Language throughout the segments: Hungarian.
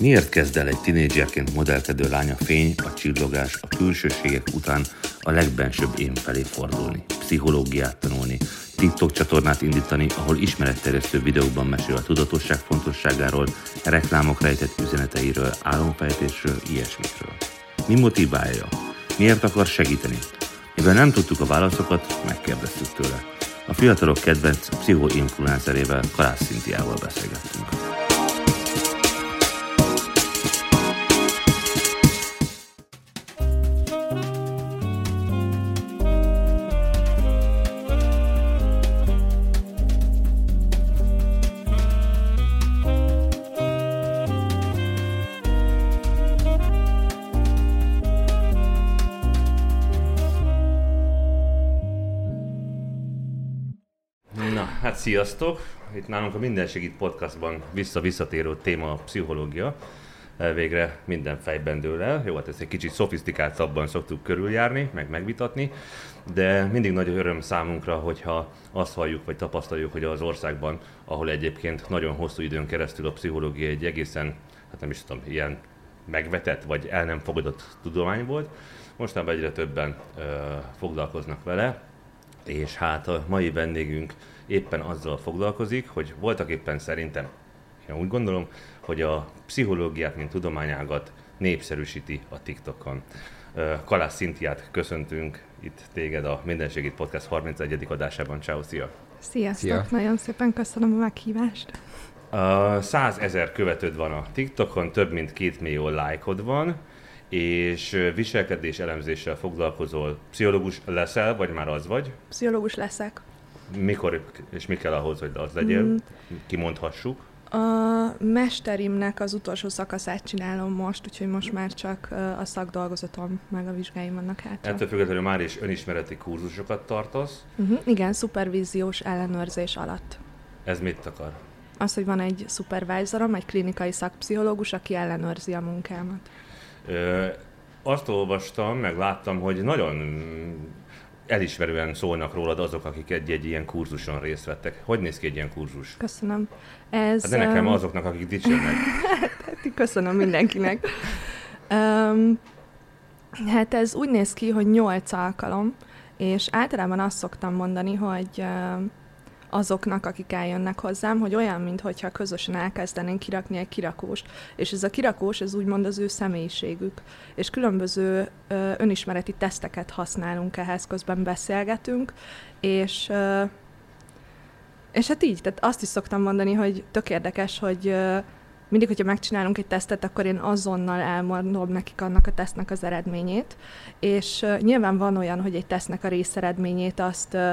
Miért kezd el egy tinédzserként modellkedő lánya fény, a csillogás, a külsőségek után a legbensőbb én felé fordulni, pszichológiát tanulni, TikTok csatornát indítani, ahol ismeretterjesztő videókban mesél a tudatosság fontosságáról, reklámok rejtett üzeneteiről, álomfejtésről, ilyesmikről. Mi motiválja? Miért akar segíteni? Mivel nem tudtuk a válaszokat, megkérdeztük tőle. A fiatalok kedvenc pszichoinfluencerével Kalász Szintiával beszélgettünk. Sziasztok! Itt nálunk a Minden Segít podcastban vissza-visszatérő téma a pszichológia. Végre minden fejben dől el. Jó, hát ezt egy kicsit szofisztikáltabban szoktuk körüljárni, meg megvitatni, de mindig nagy öröm számunkra, hogyha azt halljuk, vagy tapasztaljuk, hogy az országban, ahol egyébként nagyon hosszú időn keresztül a pszichológia egy egészen, hát nem is tudom, ilyen megvetett, vagy el nem fogadott tudomány volt, mostanában egyre többen ö, foglalkoznak vele, és hát a mai vendégünk éppen azzal foglalkozik, hogy voltak éppen szerintem, én úgy gondolom, hogy a pszichológiát, mint tudományágat népszerűsíti a TikTokon. Kalász Szintiát köszöntünk itt téged a Mindenségit Podcast 31. adásában. Ciao, szia! Sziasztok! Szia. Nagyon szépen köszönöm a meghívást. Uh, 100 ezer követőd van a TikTokon, több mint két millió lájkod van, és viselkedés elemzéssel foglalkozol. Pszichológus leszel, vagy már az vagy? Pszichológus leszek. Mikor és mi kell ahhoz, hogy az legyél? Mm. Kimondhassuk. A mesterimnek az utolsó szakaszát csinálom most, úgyhogy most már csak a szakdolgozatom meg a vizsgáim vannak hátra. Ettől függetlenül már is önismereti kurzusokat tartasz. Uh-huh. Igen, szupervíziós ellenőrzés alatt. Ez mit akar? Az, hogy van egy szupervájzorom, egy klinikai szakpszichológus, aki ellenőrzi a munkámat. Ö, azt olvastam, meg láttam, hogy nagyon elismerően szólnak rólad azok, akik egy-egy ilyen kurzuson részt vettek. Hogy néz ki egy ilyen kurzus? Köszönöm. Ez, Hát de nekem öm, azoknak, akik dicsérnek. Köszönöm mindenkinek. um, hát ez úgy néz ki, hogy nyolc alkalom, és általában azt szoktam mondani, hogy um, azoknak, akik eljönnek hozzám, hogy olyan, mintha közösen elkezdenénk kirakni egy kirakóst. És ez a kirakós, ez úgymond az ő személyiségük. És különböző ö, önismereti teszteket használunk ehhez, közben beszélgetünk, és ö, és hát így, tehát azt is szoktam mondani, hogy tök érdekes, hogy ö, mindig, hogyha megcsinálunk egy tesztet, akkor én azonnal elmondom nekik annak a tesztnek az eredményét, és ö, nyilván van olyan, hogy egy tesztnek a részeredményét azt ö,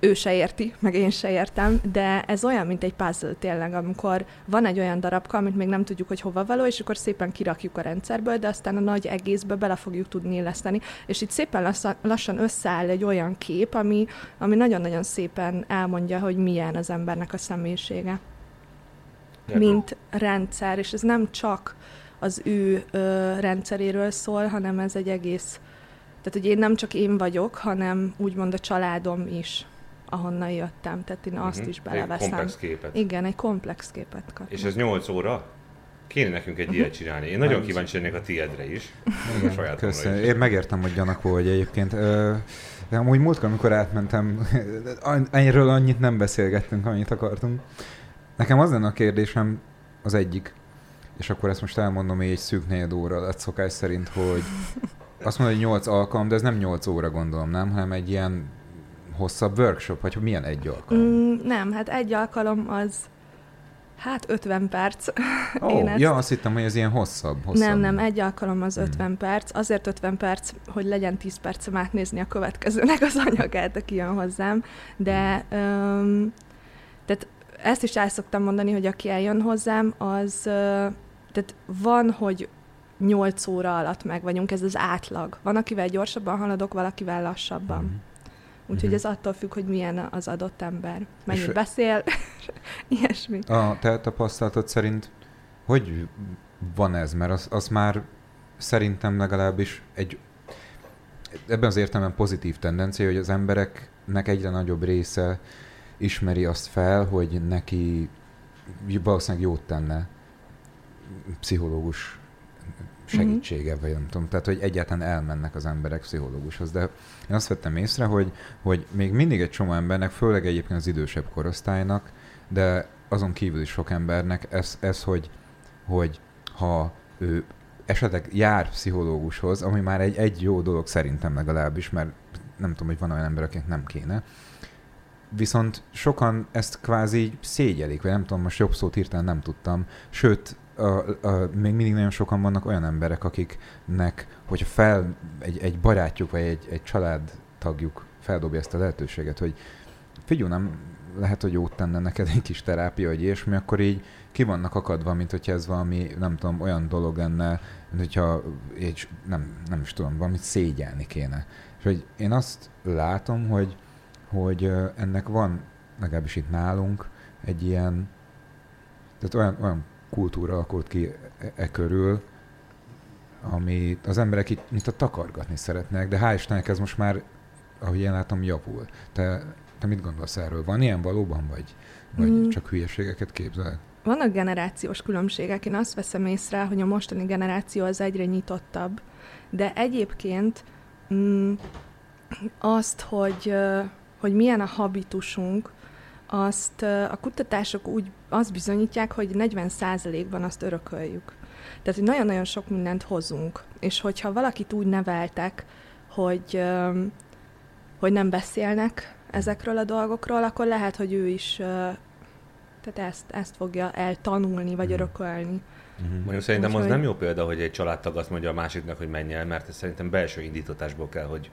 ő se érti, meg én se értem, de ez olyan, mint egy puzzle tényleg, amikor van egy olyan darabka, amit még nem tudjuk, hogy hova való, és akkor szépen kirakjuk a rendszerből, de aztán a nagy egészbe bele fogjuk tudni illeszteni, és itt szépen lassan, lassan összeáll egy olyan kép, ami, ami nagyon-nagyon szépen elmondja, hogy milyen az embernek a személyisége. Mint rendszer, és ez nem csak az ő ö, rendszeréről szól, hanem ez egy egész, tehát hogy én nem csak én vagyok, hanem úgymond a családom is, ahonnan jöttem, tehát én azt Mhm. is Egy beleveszem. komplex képet. Igen, egy komplex képet kap. És ez 8 óra? Kéne nekünk egy ilyet csinálni. Én nagyon kíváncsi lennék a tiédre is. A Igen, köszönöm. is. Én megértem, hogy gyanakó vagy egyébként. Ö, De amúgy múltkor, amikor átmentem, ennyiről annyit nem beszélgettünk, annyit akartunk. Nekem az lenne a kérdésem, az egyik, és akkor ezt most elmondom, hogy egy szűk negyed óra lett szokás szerint, hogy azt mondod, hogy 8 alkalom, de ez nem 8 óra gondolom, nem? Hanem egy ilyen hosszabb workshop, vagy milyen egy alkalom? Mm, nem, hát egy alkalom az hát 50 perc. Ó, én ezt- ja, azt hittem, hogy ez ilyen hosszabb. hosszabb. Nem, nem, egy alkalom az Mhm. 50 perc. Azért 50 perc, hogy legyen 10 percem átnézni a következőnek az anyagát, aki jön hozzám. De um, tehát ezt is el szoktam mondani, hogy aki eljön hozzám, az ö, tehát van, hogy 8 óra alatt meg vagyunk, ez az átlag. Van, akivel gyorsabban haladok, valakivel lassabban. Mhm. Úgyhogy Mhm. ez attól függ, hogy milyen az adott ember. Mennyit És- beszél, ilyesmi. A te tapasztalatod szerint hogy van ez? Mert az, az már szerintem legalábbis egy ebben az értelemben pozitív tendencia, hogy az embereknek egyre nagyobb része ismeri azt fel, hogy neki valószínűleg jót tenne pszichológus segítsége, mm-hmm. vagy nem tudom, tehát hogy egyáltalán elmennek az emberek pszichológushoz. De én azt vettem észre, hogy, hogy még mindig egy csomó embernek, főleg egyébként az idősebb korosztálynak, de azon kívül is sok embernek ez, ez hogy, hogy ha ő esetleg jár pszichológushoz, ami már egy, egy jó dolog szerintem legalábbis, mert nem tudom, hogy van olyan ember, akinek nem kéne, viszont sokan ezt kvázi szégyelik, vagy nem tudom, most jobb szót hirtelen nem tudtam, sőt, a, a, még mindig nagyon sokan vannak olyan emberek, akiknek, hogyha fel egy, egy barátjuk, vagy egy, egy családtagjuk feldobja ezt a lehetőséget, hogy figyelj, nem lehet, hogy jót tenne neked egy kis terápia, vagy ilyesmi, akkor így ki vannak akadva, mint hogyha ez valami, nem tudom, olyan dolog lenne, mint hogyha egy, nem, nem is tudom, valamit szégyelni kéne. És hogy én azt látom, hogy, hogy ennek van, legalábbis itt nálunk, egy ilyen, tehát olyan, olyan kultúra alakult ki e, e körül, ami az emberek itt, mint a takargatni szeretnek, de hál' ez most már, ahogy én látom, javul. Te, te mit gondolsz erről? Van ilyen valóban, vagy, vagy mm. csak hülyeségeket képzel? Vannak generációs különbségek. Én azt veszem észre, hogy a mostani generáció az egyre nyitottabb, de egyébként mm, azt, hogy, hogy milyen a habitusunk, azt a kutatások úgy azt bizonyítják, hogy 40%-ban azt örököljük. Tehát, hogy nagyon-nagyon sok mindent hozunk. És hogyha valakit úgy neveltek, hogy, hogy nem beszélnek ezekről a dolgokról, akkor lehet, hogy ő is tehát ezt, ezt fogja eltanulni, vagy uh-huh. örökölni. Uh-huh. Mondjuk szerintem Úgy, az hogy... nem jó példa, hogy egy családtag azt mondja a másiknak, hogy menj el, mert ez szerintem belső indítatásból kell, hogy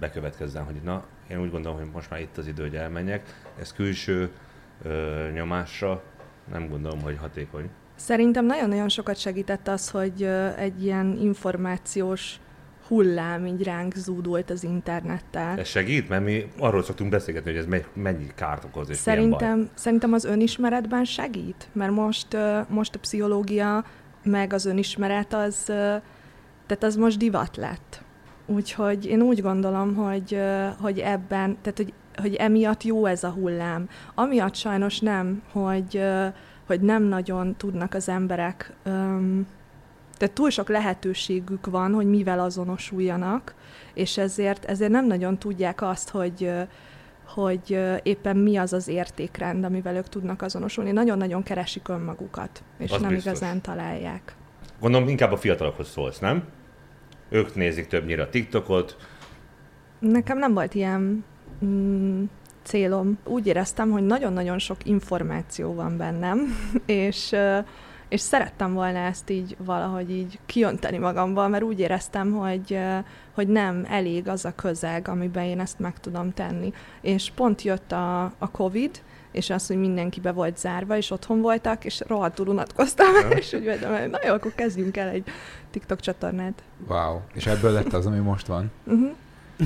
bekövetkezzen, hogy na, én úgy gondolom, hogy most már itt az idő, hogy elmenjek. Ez külső ö, nyomásra nem gondolom, hogy hatékony. Szerintem nagyon-nagyon sokat segített az, hogy egy ilyen információs hullám így ránk zúdult az internettel. Ez segít? Mert mi arról szoktunk beszélgetni, hogy ez mennyi kárt okoz és szerintem, szerintem az önismeretben segít, mert most, most a pszichológia meg az önismeret az, tehát az most divat lett. Úgyhogy én úgy gondolom, hogy, hogy ebben, tehát hogy, hogy emiatt jó ez a hullám. Amiatt sajnos nem, hogy, hogy nem nagyon tudnak az emberek tehát túl sok lehetőségük van, hogy mivel azonosuljanak, és ezért, ezért nem nagyon tudják azt, hogy, hogy éppen mi az az értékrend, amivel ők tudnak azonosulni. Nagyon-nagyon keresik önmagukat, és az nem biztos. igazán találják. Gondolom inkább a fiatalokhoz szólsz, nem? Ők nézik többnyire a TikTokot. Nekem nem volt ilyen mm, célom. Úgy éreztem, hogy nagyon-nagyon sok információ van bennem, és és szerettem volna ezt így valahogy így kiönteni magamban, mert úgy éreztem, hogy, hogy nem elég az a közeg, amiben én ezt meg tudom tenni. És pont jött a, a Covid, és az, hogy mindenki be volt zárva, és otthon voltak, és rohadtul unatkoztam, és úgy vettem, hogy na jó, akkor kezdjünk el egy TikTok csatornát. Wow, és ebből lett az, ami most van. Uh-huh.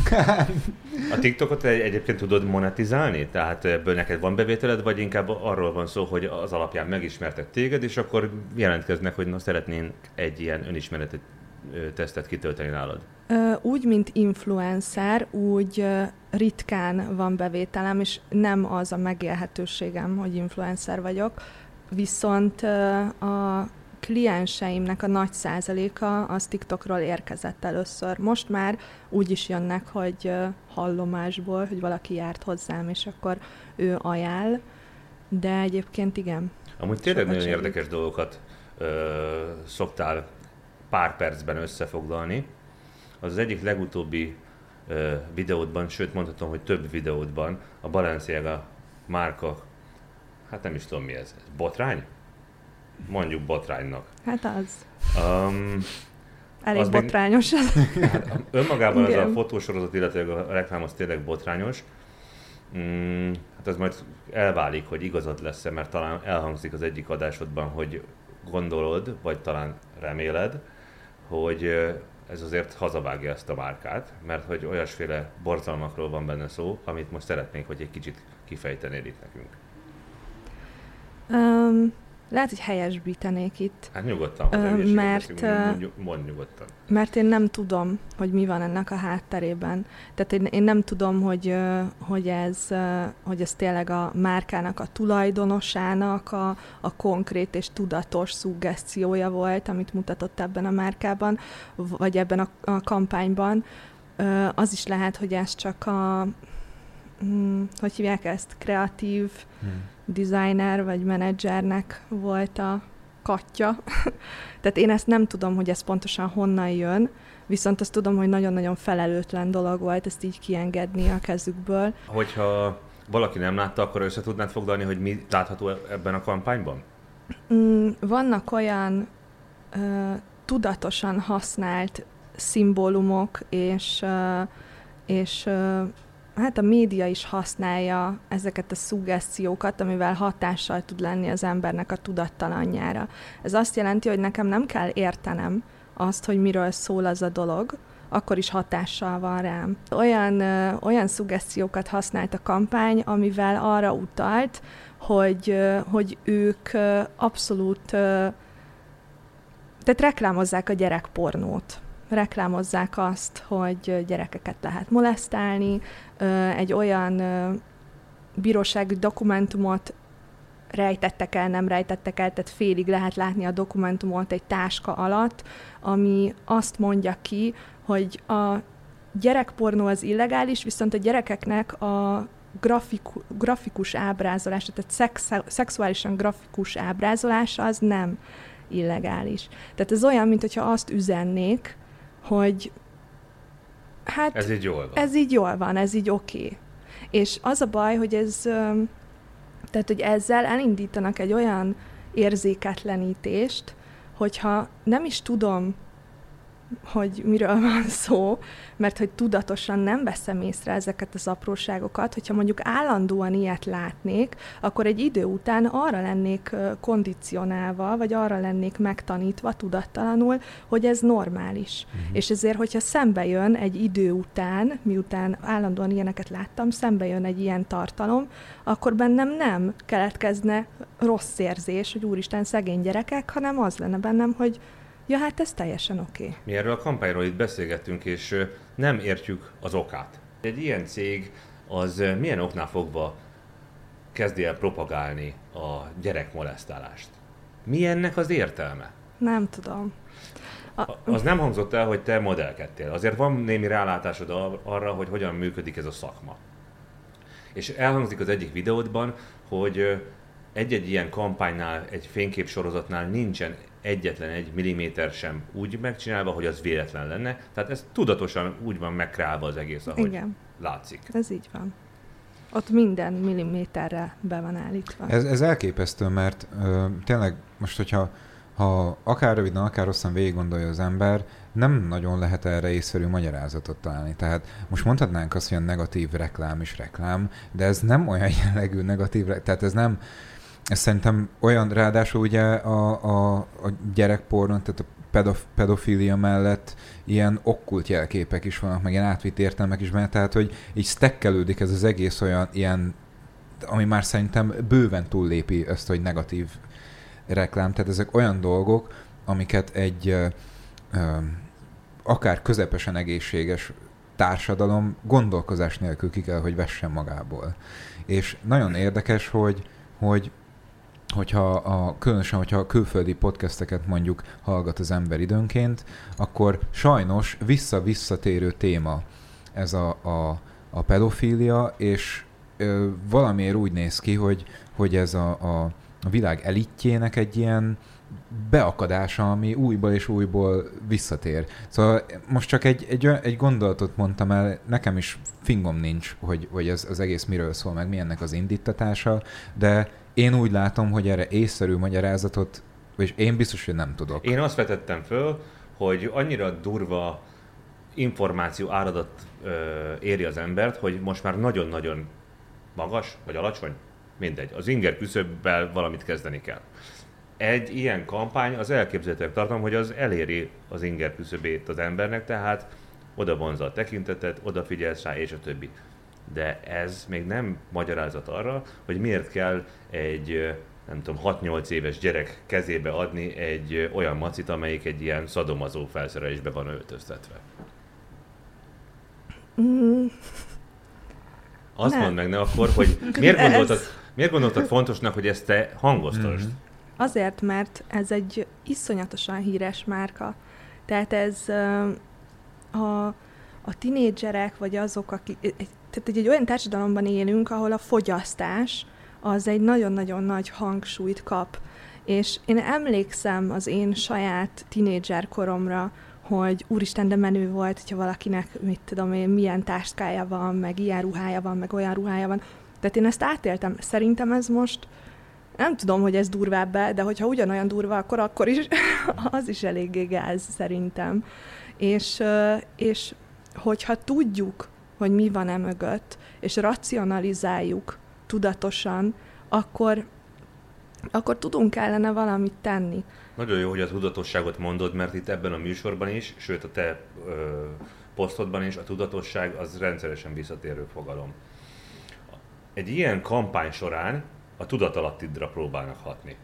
A TikTokot egyébként tudod monetizálni? Tehát ebből neked van bevételed, vagy inkább arról van szó, hogy az alapján megismertek téged, és akkor jelentkeznek, hogy na, szeretnénk egy ilyen önismeretet tesztet kitölteni nálad? Úgy, mint influencer, úgy ritkán van bevételem, és nem az a megélhetőségem, hogy influencer vagyok, viszont a klienseimnek a nagy százaléka az TikTokról érkezett először. Most már úgy is jönnek, hogy hallomásból, hogy valaki járt hozzám, és akkor ő ajánl, de egyébként igen. Amúgy tényleg nagyon segít. érdekes dolgokat ö, szoktál pár percben összefoglalni. Az, az egyik legutóbbi ö, videódban, sőt mondhatom, hogy több videódban a Balenciaga márka, hát nem is tudom mi ez, ez botrány? Mondjuk botránynak. Hát az. Um, Elég az botrányos. Még, hát önmagában az a fotósorozat, illetve a reklám az tényleg botrányos. Mm, hát ez majd elválik, hogy igazad lesz-e, mert talán elhangzik az egyik adásodban, hogy gondolod, vagy talán reméled, hogy ez azért hazavágja ezt a márkát, mert hogy olyasféle borzalmakról van benne szó, amit most szeretnénk, hogy egy kicsit kifejtenél itt nekünk. Um, lehet, hogy helyesbítenék itt. Hát nyugodtan, Ö, mert, mondj, mondj nyugodtan. Mert én nem tudom, hogy mi van ennek a hátterében. Tehát én, én nem tudom, hogy, hogy, ez, hogy ez tényleg a márkának, a tulajdonosának a, a konkrét és tudatos szuggeszciója volt, amit mutatott ebben a márkában, vagy ebben a, a kampányban. Az is lehet, hogy ez csak a, mm, hogy hívják ezt, kreatív Hmm. designer vagy menedzsernek volt a katja. Tehát én ezt nem tudom, hogy ez pontosan honnan jön, viszont azt tudom, hogy nagyon-nagyon felelőtlen dolog volt ezt így kiengedni a kezükből. Hogyha valaki nem látta, akkor össze tudnád foglalni, hogy mi látható ebben a kampányban? Mm, vannak olyan ö, tudatosan használt szimbólumok, és, ö, és ö, hát a média is használja ezeket a szuggeszciókat, amivel hatással tud lenni az embernek a tudattalanjára. Ez azt jelenti, hogy nekem nem kell értenem azt, hogy miről szól az a dolog, akkor is hatással van rám. Olyan, ö, olyan szuggeszciókat használt a kampány, amivel arra utalt, hogy, ö, hogy ők ö, abszolút, ö, tehát reklámozzák a gyerekpornót. Reklámozzák azt, hogy gyerekeket lehet molesztálni, egy olyan bírósági dokumentumot rejtettek el, nem rejtettek el, tehát félig lehet látni a dokumentumot egy táska alatt, ami azt mondja ki, hogy a gyerekpornó az illegális, viszont a gyerekeknek a grafiku, grafikus ábrázolása, tehát szex, szexuálisan grafikus ábrázolása az nem illegális. Tehát ez olyan, mint hogyha azt üzennék, hogy hát Ez így jól van. ez így jól van, ez így oké. Okay. És az a baj, hogy ez, tehát, hogy ezzel elindítanak egy olyan érzéketlenítést, hogyha nem is tudom, hogy miről van szó, mert hogy tudatosan nem veszem észre ezeket az apróságokat, hogyha mondjuk állandóan ilyet látnék, akkor egy idő után arra lennék kondicionálva, vagy arra lennék megtanítva tudattalanul, hogy ez normális. Mhm. És ezért, hogyha szembe jön egy idő után, miután állandóan ilyeneket láttam, szembe jön egy ilyen tartalom, akkor bennem nem keletkezne rossz érzés, hogy úristen, szegény gyerekek, hanem az lenne bennem, hogy ja, hát ez teljesen oké. Okay. Mi erről a kampányról itt beszélgettünk, és nem értjük az okát. Egy ilyen cég az milyen oknál fogva kezdi el propagálni a gyerekmolesztálást? Mi ennek az értelme? Nem tudom. A, Az nem hangzott el, hogy te modellkedtél. Azért van némi rálátásod ar- arra, hogy hogyan működik ez a szakma. És elhangzik az egyik videódban, hogy egy-egy ilyen kampánynál, egy fényképsorozatnál nincsen egyetlen egy milliméter sem úgy megcsinálva, hogy az véletlen lenne. Tehát ez tudatosan úgy van megkreálva az egész, ahogy igen, látszik. ez így van. Ott minden milliméterre be van állítva. Ez, ez elképesztő, mert ö, tényleg most, hogyha ha akár röviden, akár rosszan végig gondolja az ember, nem nagyon lehet erre észszerű magyarázatot találni. Tehát most mondhatnánk azt, hogy a negatív reklám is reklám, de ez nem olyan jellegű negatív reklám, tehát ez nem, ez szerintem olyan, ráadásul ugye a, a, a gyerekpornon, tehát a pedof, pedofília mellett ilyen okkult jelképek is vannak, meg ilyen átvitt értelmek is benne, tehát hogy így stekkelődik ez az egész olyan ilyen, ami már szerintem bőven túllépi ezt, hogy negatív reklám, tehát ezek olyan dolgok, amiket egy ö, ö, akár közepesen egészséges társadalom gondolkozás nélkül ki kell, hogy vessen magából. És nagyon érdekes, hogy, hogy hogyha a, különösen, hogyha a külföldi podcasteket mondjuk hallgat az ember időnként, akkor sajnos vissza-visszatérő téma ez a, a, a pedofília, és ö, valamiért úgy néz ki, hogy, hogy ez a, a, világ elitjének egy ilyen beakadása, ami újból és újból visszatér. Szóval most csak egy, egy, egy gondolatot mondtam el, nekem is fingom nincs, hogy, hogy ez az egész miről szól, meg mi ennek az indítatása, de én úgy látom, hogy erre észszerű magyarázatot, és én biztos, hogy nem tudok. Én azt vetettem föl, hogy annyira durva információ áradat éri az embert, hogy most már nagyon-nagyon magas, vagy alacsony, mindegy, az inger küszöbbel valamit kezdeni kell. Egy ilyen kampány az elképzelhetőnek tartom, hogy az eléri az inger küszöbét az embernek, tehát oda vonza a tekintetet, odafigyelsz rá, és a többi. De ez még nem magyarázat arra, hogy miért kell egy nem tudom, 6-8 éves gyerek kezébe adni egy olyan macit, amelyik egy ilyen szadomazó felszerelésbe van öltöztetve? Mm, Azt Nem. mondd meg ne akkor, hogy miért Ez- gondoltad, miért gondoltad fontosnak, hogy ezt te hangoztasd? Mhm. Azért, mert ez egy iszonyatosan híres márka. Tehát ez a, a tinédzserek, vagy azok, akik... Tehát egy, egy olyan társadalomban élünk, ahol a fogyasztás az egy nagyon-nagyon nagy hangsúlyt kap. És én emlékszem az én saját tinédzser koromra, hogy úristen, de menő volt, hogyha valakinek, mit tudom én, milyen táskája van, meg ilyen ruhája van, meg olyan ruhája van. Tehát én ezt átéltem. Szerintem ez most nem tudom, hogy ez durvább de hogyha ugyanolyan durva, akkor akkor is az is eléggé gáz szerintem. És, és hogyha tudjuk, hogy mi van e mögött, és racionalizáljuk tudatosan, akkor, akkor tudunk ellene valamit tenni. Nagyon jó, hogy a tudatosságot mondod, mert itt ebben a műsorban is, sőt a te ö, posztodban is a tudatosság az rendszeresen visszatérő fogalom. Egy ilyen kampány során a tudatalattidra próbálnak hatni.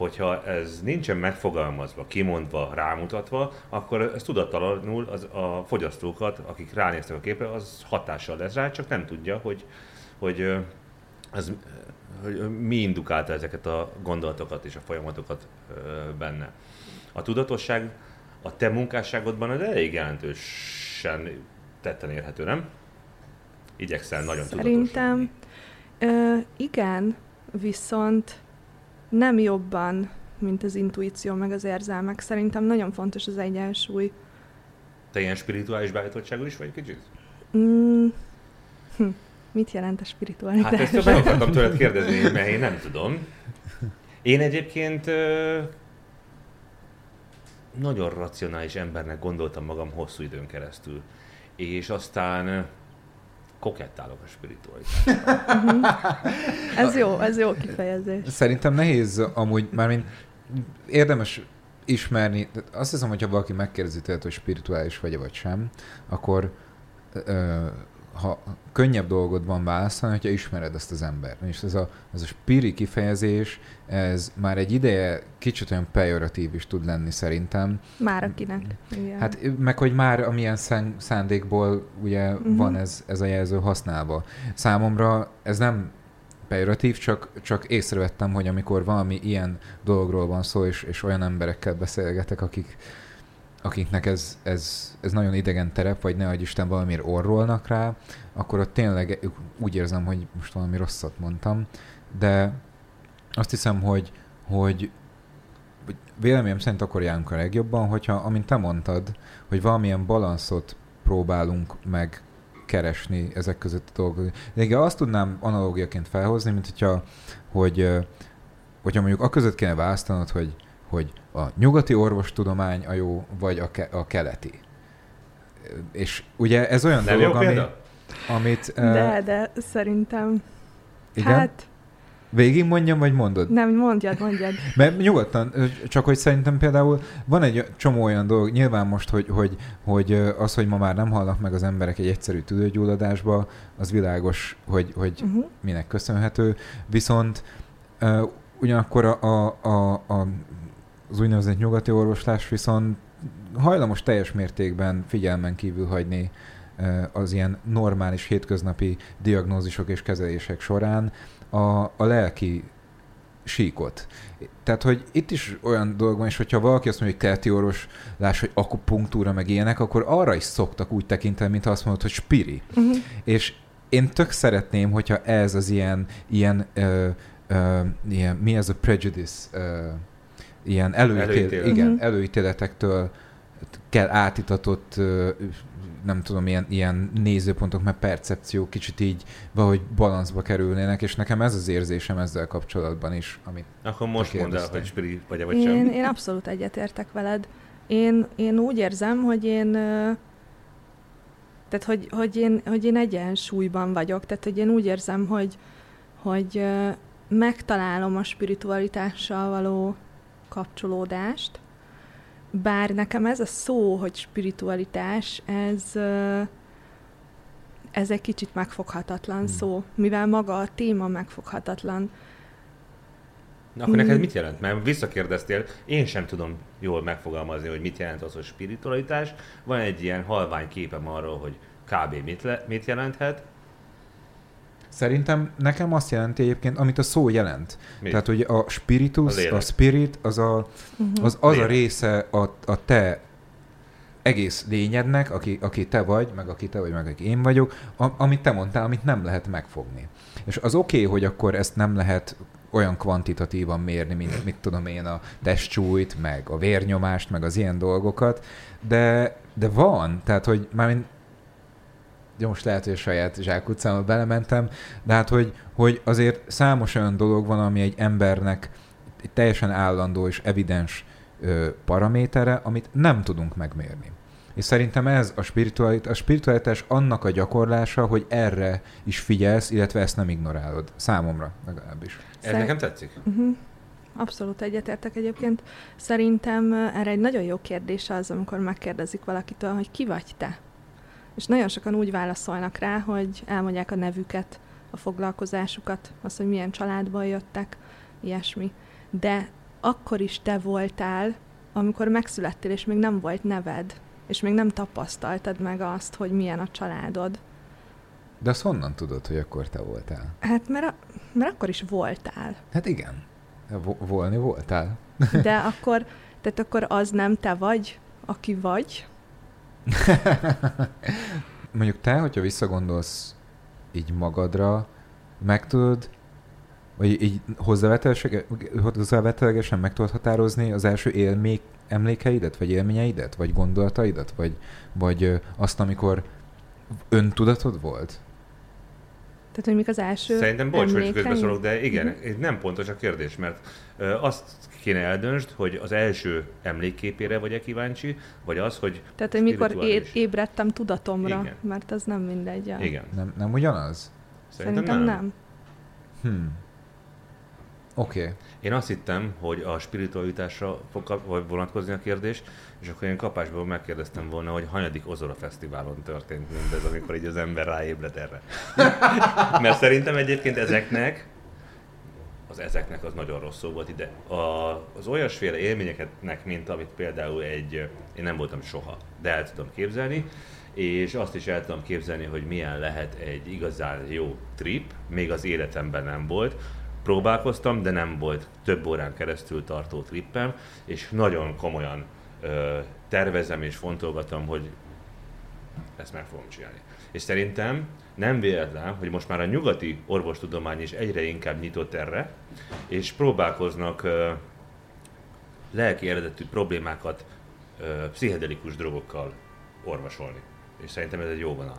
Hogyha ez nincsen megfogalmazva, kimondva, rámutatva, akkor ez tudattalanul az, a fogyasztókat, akik ránéztek a képre, az hatással lesz rá, csak nem tudja, hogy, hogy ez, hogy mi indukálta ezeket a gondolatokat és a folyamatokat benne. A tudatosság a te munkásságodban az elég jelentősen tetten érhető, nem? Igyekszel nagyon tudatos Szerintem igen, viszont nem jobban, mint az intuíció meg az érzelmek. Szerintem nagyon fontos az egyensúly. Te ilyen spirituális beállítottságú is vagy kicsit? Mm, hm, mit jelent a spiritualitás? Hát ezt meg akartam tőled kérdezni, mert én nem tudom. Én egyébként ö, nagyon racionális embernek gondoltam magam hosszú időn keresztül. És aztán kokettálok a spiritualitással. ez jó, ez jó kifejezés. Szerintem nehéz amúgy, mármint érdemes ismerni, azt hiszem, hogyha valaki megkérdezi tőled, hogy spirituális vagy vagy sem, akkor ö, ha könnyebb dolgod van válaszolni, hogyha ismered ezt az embert. És ez a, ez a spiri kifejezés, ez már egy ideje kicsit olyan pejoratív is tud lenni szerintem. Már akinek. Igen. Hát meg, hogy már amilyen szán, szándékból ugye uh-huh. van ez, ez a jelző használva. Számomra ez nem pejoratív, csak, csak észrevettem, hogy amikor valami ilyen dologról van szó, és, és olyan emberekkel beszélgetek, akik, akiknek ez, ez, ez nagyon idegen terep, vagy ne adj Isten valamiért orrolnak rá, akkor ott tényleg úgy érzem, hogy most valami rosszat mondtam, de azt hiszem, hogy, hogy véleményem szerint akkor járunk a legjobban, hogyha, amint te mondtad, hogy valamilyen balanszot próbálunk meg keresni ezek között a dolgok. De igen, azt tudnám analógiaként felhozni, mint hogyha, hogy, hogyha mondjuk a között kéne választanod, hogy, hogy a nyugati orvostudomány a jó, vagy a, ke- a keleti. És ugye ez olyan Nem dolog, ami, példa? amit... De, de szerintem, igen? hát Végig mondjam, vagy mondod? nem, mondjad, mondjad. Mert nyugodtan, csak hogy szerintem például van egy csomó olyan dolog, nyilván most, hogy, hogy, hogy az, hogy ma már nem halnak meg az emberek egy egyszerű tüdőgyulladásba, az világos, hogy, hogy Uh-huh. minek köszönhető, viszont uh, ugyanakkor a, a, a, a, az úgynevezett nyugati orvoslás viszont hajlamos teljes mértékben figyelmen kívül hagyni az ilyen normális hétköznapi diagnózisok és kezelések során a, a lelki síkot. Tehát, hogy itt is olyan dolog van, és hogyha valaki azt mondja, hogy keleti orvoslás, hogy akupunktúra, meg ilyenek, akkor arra is szoktak úgy tekinteni, mint azt mondod, hogy spiri. Uh-huh. És én tök szeretném, hogyha ez az ilyen, ilyen, ö, ö, ilyen mi ez a prejudice, ö, ilyen előítél, Előítélet. igen, Mhm. előítéletektől kell átitatott, nem tudom, ilyen, ilyen nézőpontok, meg percepció kicsit így valahogy balanszba kerülnének, és nekem ez az érzésem ezzel kapcsolatban is, amit Akkor most mondd el, hogy spiri vagy vagy Én, sem. én abszolút egyetértek veled. Én, én úgy érzem, hogy én tehát, hogy, hogy, én, hogy én egyensúlyban vagyok. Tehát, hogy én úgy érzem, hogy, hogy megtalálom a spiritualitással való kapcsolódást, bár nekem ez a szó, hogy spiritualitás, ez, ez egy kicsit megfoghatatlan Hmm. szó, mivel maga a téma megfoghatatlan. Na, akkor neked mit jelent? Mert visszakérdeztél, én sem tudom jól megfogalmazni, hogy mit jelent az, hogy spiritualitás. Van egy ilyen halvány képem arról, hogy kb. mit, le, mit jelenthet. Szerintem nekem azt jelenti egyébként, amit a szó jelent. Mit? Tehát, hogy a A spiritus, lélek. a spirit, az a, Uh-huh. az, az a része a, a te egész lényednek, aki, aki te vagy, meg aki te vagy, meg aki én vagyok, a, amit te mondtál, amit nem lehet megfogni. És az oké, okay, hogy akkor ezt nem lehet olyan kvantitatívan mérni, mint mit tudom én, a testsúlyt, meg a vérnyomást, meg az ilyen dolgokat, de, de van, tehát, hogy mármint jó, most lehet, hogy a saját zsákutcámba belementem, de hát, hogy, hogy azért számos olyan dolog van, ami egy embernek egy teljesen állandó és evidens ö, paramétere, amit nem tudunk megmérni. És szerintem ez a spiritualitás, a spiritualitás annak a gyakorlása, hogy erre is figyelsz, illetve ezt nem ignorálod. Számomra legalábbis. Ez Szer- nekem tetszik. Uh-huh. Abszolút egyetértek egyébként. Szerintem erre egy nagyon jó kérdés az, amikor megkérdezik valakitől, hogy ki vagy te. És nagyon sokan úgy válaszolnak rá, hogy elmondják a nevüket, a foglalkozásukat, azt, hogy milyen családból jöttek, ilyesmi. De akkor is te voltál, amikor megszülettél, és még nem volt neved, és még nem tapasztaltad meg azt, hogy milyen a családod. De azt honnan tudod, hogy akkor te voltál? Hát mert, a, mert akkor is voltál. Hát igen. Vo- volni voltál. De akkor, tehát akkor az nem te vagy, aki vagy. Mondjuk te, hogyha visszagondolsz így magadra, meg tudod, vagy így hozzávetőlegesen meg tudod határozni az első élmék, emlékeidet, vagy élményeidet, vagy gondolataidat, vagy, vagy azt, amikor öntudatod volt? Tehát, hogy mik az első Szerintem bocs, hogy közbeszólok, de igen, Mhm. uh nem pontos a kérdés, mert azt kéne eldöntsd, hogy az első emlékképére vagy-e kíváncsi, vagy az, hogy Tehát, hogy mikor é- ébredtem tudatomra, Igen. mert az nem mindegy. ja. igen. Nem, nem ugyanaz? Szerintem, Szerintem nem. Hmm. Oké. Okay. Én azt hittem, hogy a spiritualitásra fog kap- vagy vonatkozni a kérdés, és akkor én kapásból megkérdeztem volna, hogy hanyadik Ozora Fesztiválon történt mindez, amikor így az ember ráébred erre. Mert szerintem egyébként ezeknek, az ezeknek az nagyon rossz volt ide, az olyasféle élményeknek, mint amit például egy, én nem voltam soha, de el tudom képzelni, és azt is el tudom képzelni, hogy milyen lehet egy igazán jó trip, még az életemben nem volt. Próbálkoztam, de nem volt több órán keresztül tartó trippem, és nagyon komolyan ö, tervezem és fontolgatom, hogy ezt meg fogom csinálni. És szerintem nem véletlen, hogy most már a nyugati orvostudomány is egyre inkább nyitott erre, és próbálkoznak ö, lelki eredetű problémákat ö, pszichedelikus drogokkal orvosolni. És szerintem ez egy jó vonal.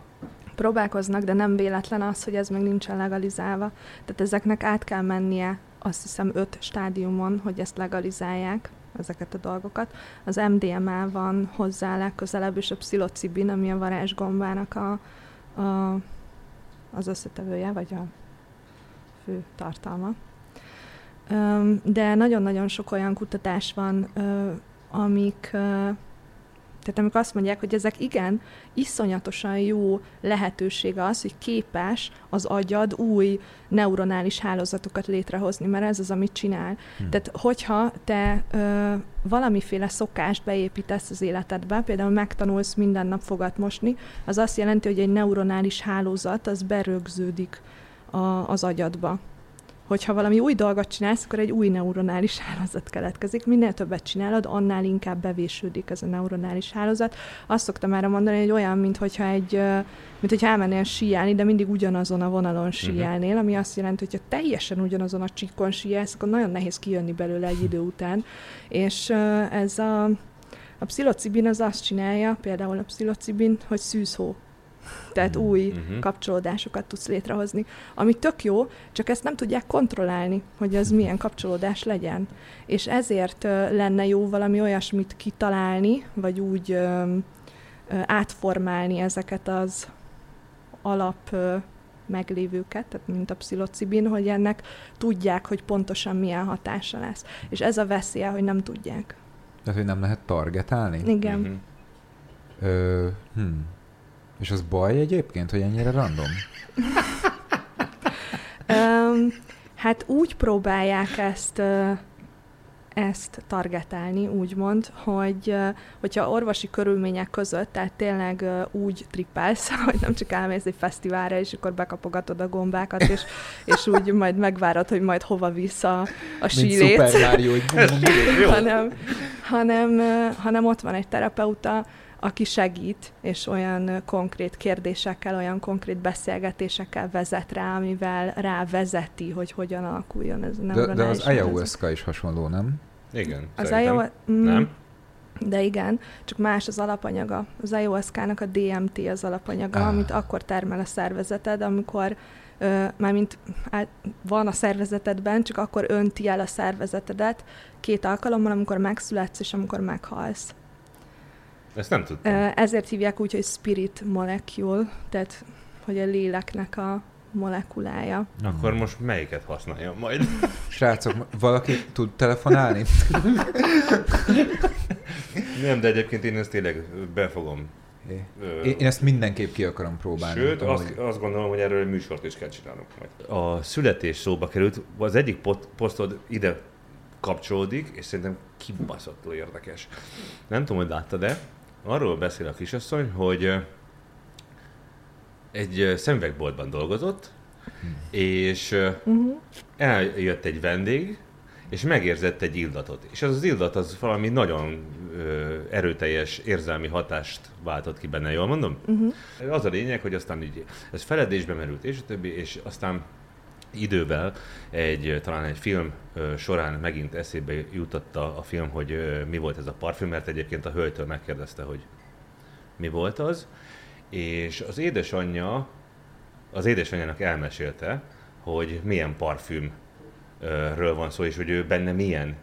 Próbálkoznak, de nem véletlen az, hogy ez még nincsen legalizálva. Tehát ezeknek át kell mennie, azt hiszem, öt stádiumon, hogy ezt legalizálják, ezeket a dolgokat. Az MDMA van hozzá legközelebb, és a pszilocibin, ami a varázsgombának a, a, az összetevője, vagy a fő tartalma. De nagyon-nagyon sok olyan kutatás van, amik tehát amikor azt mondják, hogy ezek igen, iszonyatosan jó lehetőség az, hogy képes az agyad új neuronális hálózatokat létrehozni, mert ez az, amit csinál. Hm. Tehát hogyha te ö, valamiféle szokást beépítesz az életedbe, például megtanulsz minden nap fogat mosni, az azt jelenti, hogy egy neuronális hálózat az berögződik a, az agyadba. Hogyha valami új dolgot csinálsz, akkor egy új neuronális hálózat keletkezik. Minél többet csinálod, annál inkább bevésődik ez a neuronális hálózat. Azt szoktam már mondani, hogy olyan, mint hogyha egy, mint hogyha elmennél síelni, de mindig ugyanazon a vonalon síelnél, ami azt jelenti, hogy ha teljesen ugyanazon a csíkon síelsz, akkor nagyon nehéz kijönni belőle egy idő után. És ez a, a pszilocibin az azt csinálja, például a pszilocibin, hogy szűzhó. Tehát Mhm. új Mhm. kapcsolódásokat tudsz létrehozni. Ami tök jó, csak ezt nem tudják kontrollálni, hogy ez milyen kapcsolódás legyen. És ezért lenne jó valami olyasmit kitalálni, vagy úgy átformálni ezeket az alap meglévőket, tehát mint a pszilocibin, hogy ennek tudják, hogy pontosan milyen hatása lesz. És ez a veszélye, hogy nem tudják. Tehát, hogy nem lehet targetálni? Igen. Mhm. Ö, hm. És az baj egyébként, hogy ennyire random? Um, Hát úgy próbálják ezt ezt targetálni, úgymond, hogy hogyha orvosi körülmények között, tehát tényleg úgy trippelsz, hogy nem csak elmész egy fesztiválra, és akkor bekapogatod a gombákat, és, és úgy majd megvárod, hogy majd hova visz a, a sílét, Mario, hogy Jó. hanem, hanem, ö, hanem ott van egy terapeuta, aki segít, és olyan konkrét kérdésekkel, olyan konkrét beszélgetésekkel vezet rá, amivel rávezeti, hogy hogyan alakuljon ez a de, de az ayahuasca is hasonló, nem? Igen, Az ayahuasca... Mm, Nem? De igen, csak más az alapanyaga. Az ayahuasca-nak a DMT az alapanyaga, Ah. amit akkor termel a szervezeted, amikor ö, mármint át, van a szervezetedben, csak akkor önti el a szervezetedet két alkalommal, amikor megszületsz és amikor meghalsz. Ezt nem tudtam. Ezért hívják úgy, hogy spirit molecule, tehát hogy a léleknek a molekulája. Akkor most melyiket használjam majd? Srácok, valaki tud telefonálni? Nem, de egyébként én ezt tényleg befogom. É. Ö, Én, ezt mindenképp ki akarom próbálni. Sőt, tudom, azt, azt gondolom, hogy erről egy műsort is kell csinálnunk majd. A születés szóba került, az egyik pot, posztod ide kapcsolódik, és szerintem kibaszottul érdekes. Nem tudom, hogy láttad-e, arról beszél a kisasszony, hogy egy szemüvegboltban dolgozott, és Uh-huh. eljött egy vendég, és megérzett egy illatot. És az az illat az valami nagyon ö, erőteljes érzelmi hatást váltott ki benne, jól mondom? Uh-huh. Az a lényeg, hogy aztán így ez feledésbe merült, és a többi, és aztán idővel egy, talán egy film során megint eszébe jutotta a film, hogy mi volt ez a parfüm, mert egyébként a hölgytől megkérdezte, hogy mi volt az, és az édesanyja, az édesanyjának elmesélte, hogy milyen parfümről van szó, és hogy ő benne milyen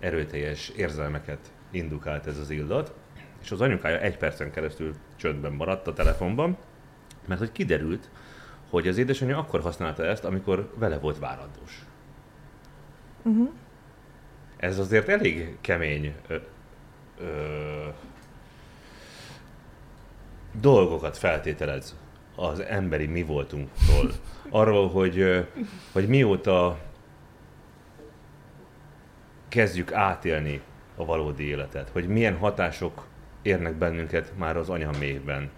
erőteljes érzelmeket indukált ez az illat, és az anyukája egy percen keresztül csöndben maradt a telefonban, mert hogy kiderült, hogy az édesanyja akkor használta ezt, amikor vele volt várandós. Uh-huh. Ez azért elég kemény ö, ö, dolgokat feltételez az emberi mi voltunktól. Arról, hogy, hogy mióta kezdjük átélni a valódi életet, hogy milyen hatások érnek bennünket már az anyaméhben,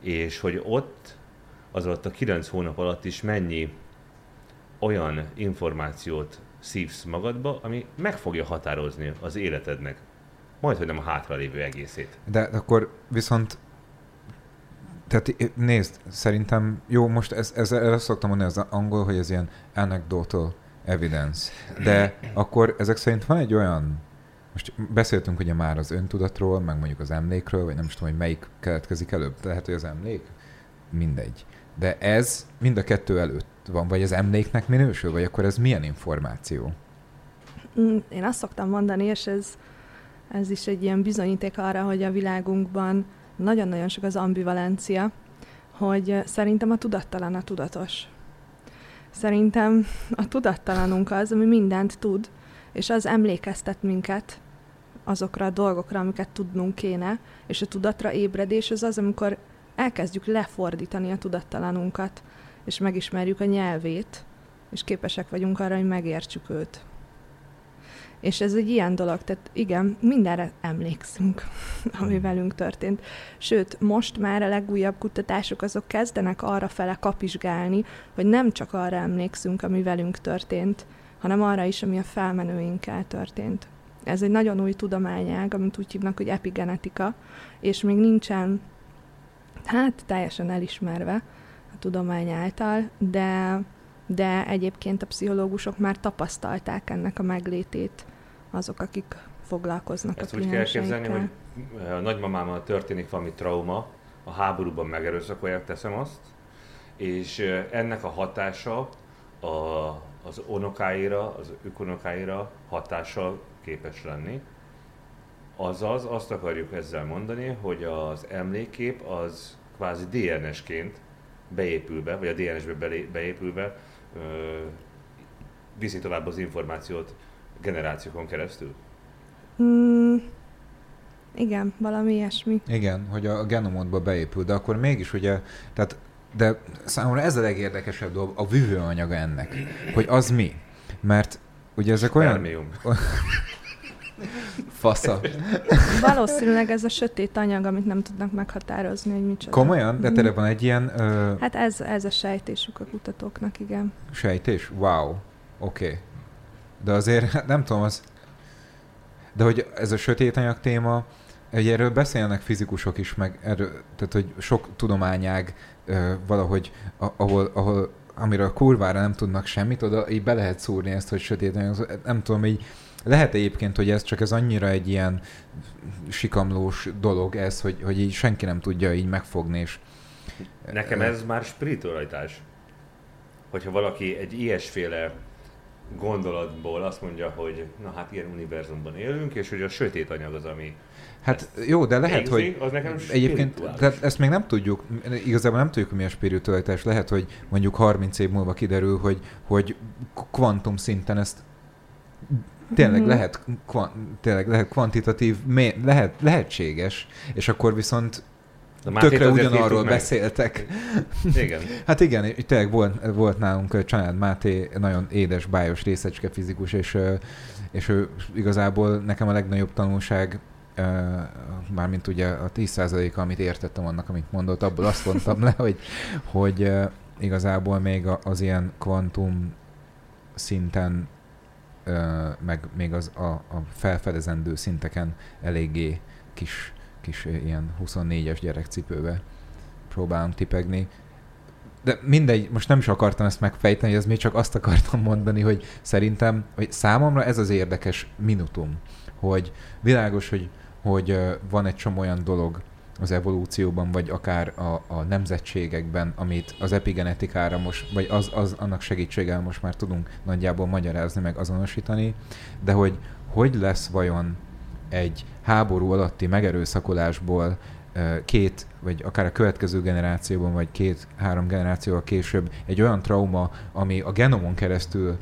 és hogy ott, az alatt a kilenc hónap alatt is mennyi olyan információt szívsz magadba, ami meg fogja határozni az életednek, majd, hogy nem a hátralévő egészét. De akkor viszont tehát nézd, szerintem, jó, most ez, ez, erre szoktam mondani az angol, hogy ez ilyen anecdotal evidence. De akkor ezek szerint van egy olyan, most beszéltünk ugye már az öntudatról, meg mondjuk az emlékről, vagy nem is tudom, hogy melyik keletkezik előbb. Lehet, hogy az emlék? Mindegy. De ez mind a kettő előtt van, vagy az emléknek minősül, vagy akkor ez milyen információ? Mm, Én azt szoktam mondani, és ez, ez is egy ilyen bizonyíték arra, hogy a világunkban nagyon-nagyon sok az ambivalencia, hogy szerintem a tudattalan a tudatos. Szerintem a tudattalanunk az, ami mindent tud, és az emlékeztet minket azokra a dolgokra, amiket tudnunk kéne, és a tudatra ébredés az az, amikor elkezdjük lefordítani a tudattalanunkat, és megismerjük a nyelvét, és képesek vagyunk arra, hogy megértsük őt. És ez egy ilyen dolog, tehát igen, mindenre emlékszünk, ami velünk történt. Sőt, most már a legújabb kutatások azok kezdenek arra fele kapizsgálni, hogy nem csak arra emlékszünk, ami velünk történt, hanem arra is, ami a felmenőinkkel történt. Ez egy nagyon új tudományág, amit úgy hívnak, hogy epigenetika, és még nincsen, hát teljesen elismerve a tudomány által, de de egyébként a pszichológusok már tapasztalták ennek a meglétét azok, akik foglalkoznak Ezt a úgy kell képzelni, klienseikkel. hogy a nagymamámmal történik valami trauma, a háborúban megerőszakolják, teszem azt, és ö, ennek a hatása a, az unokáira, az ükunokáira hatással képes lenni. Azaz azt akarjuk ezzel mondani, hogy az emlékkép az kvázi DNS-ként beépülve, vagy a DNS-be beépülve ö, viszi tovább az információt generációkon keresztül. Mm, igen, valami ilyesmi. Igen, hogy a genomodba beépül, de akkor mégis ugye, tehát de számomra ez a legérdekesebb dolog, a vüvőanyaga ennek, hogy az mi. Mert ugye ezek olyan... Fasza. Valószínűleg ez a sötét anyag, amit nem tudnak meghatározni, hogy micsoda. Komolyan? De Mhm. tényleg van egy ilyen ö, Hát ez, ez a sejtésük a kutatóknak, igen. sejtés? Wow. Oké. Okay. De azért nem tudom, az... De hogy ez a sötét anyag téma, ugye erről beszélnek fizikusok is, meg erről, tehát hogy sok tudományág ö, valahogy, a, ahol, ahol amiről kurvára nem tudnak semmit, oda így be lehet szúrni ezt, hogy sötét anyag. Nem tudom, így lehet egyébként, hogy ez csak ez annyira egy ilyen sikamlós dolog ez, hogy, hogy így senki nem tudja így megfogni, és Nekem ez már spiritualitás. Hogyha valaki egy ilyesféle gondolatból azt mondja, hogy na hát ilyen univerzumban élünk, és hogy a sötét anyag az, ami Hát jó, de lehet, végzi, hogy az nekem egyébként, tehát ezt még nem tudjuk, igazából nem tudjuk, mi a spiritualitás. Lehet, hogy mondjuk 30 év múlva kiderül, hogy, hogy kvantum szinten ezt tényleg Mhm. lehet, kvan, tényleg lehet kvantitatív, mé- lehet, lehetséges, és akkor viszont De tökre ugyanarról hívtuk meg. beszéltek. Igen. Hát igen, tényleg volt, volt nálunk ö, Csanád Máté, nagyon édes, bájos részecske fizikus, és, és ő igazából nekem a legnagyobb tanulság, mármint ugye a 10%-a, amit értettem annak, amit mondott, abból azt mondtam le, hogy, hogy igazából még a- az ilyen kvantum szinten, meg még az a, a felfedezendő szinteken eléggé kis, kis ilyen 24-es gyerekcipőbe próbálom tipegni. De mindegy, most nem is akartam ezt megfejteni, ez még csak azt akartam mondani, hogy szerintem, hogy számomra ez az érdekes minutum, hogy világos, hogy, hogy van egy csomó olyan dolog az evolúcióban, vagy akár a, a nemzetségekben, amit az epigenetikára most, vagy az, az annak segítségével most már tudunk nagyjából magyarázni, meg azonosítani, de hogy hogy lesz vajon egy háború alatti megerőszakolásból két, vagy akár a következő generációban, vagy két-három generációval később egy olyan trauma, ami a genomon keresztül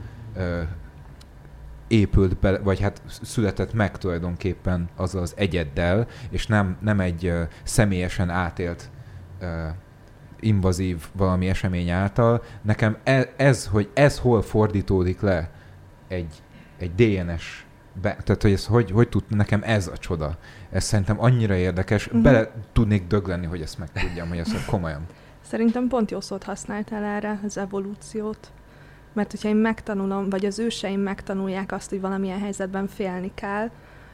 épült be, vagy hát született meg tulajdonképpen azzal az egyeddel, és nem, nem egy ö, személyesen átélt ö, invazív valami esemény által. Nekem ez, ez, hogy ez hol fordítódik le egy, egy DNS be, tehát hogy, ez, hogy, hogy tud, nekem ez a csoda. Ez szerintem annyira érdekes, Mhm. bele tudnék döglenni, hogy ezt megtudjam, hogy ezt komolyan. Szerintem pont jó szót használtál erre, az evolúciót. Mert hogyha én megtanulom, vagy az őseim megtanulják azt, hogy valamilyen helyzetben félni kell,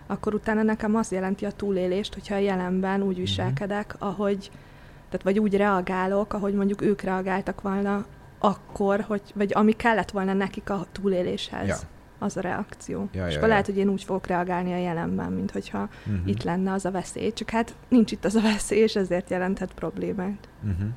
akkor utána nekem az jelenti a túlélést, hogyha a jelenben úgy viselkedek, ahogy, tehát vagy úgy reagálok, ahogy mondjuk ők reagáltak volna akkor, hogy, vagy ami kellett volna nekik a túléléshez. Ja. Az a reakció. Ja, és ja, ja. lehet, hogy én úgy fogok reagálni a jelenben, mint hogyha Uh-huh. itt lenne az a veszély. Csak hát nincs itt az a veszély, és ezért jelenthet problémát. Uh-huh.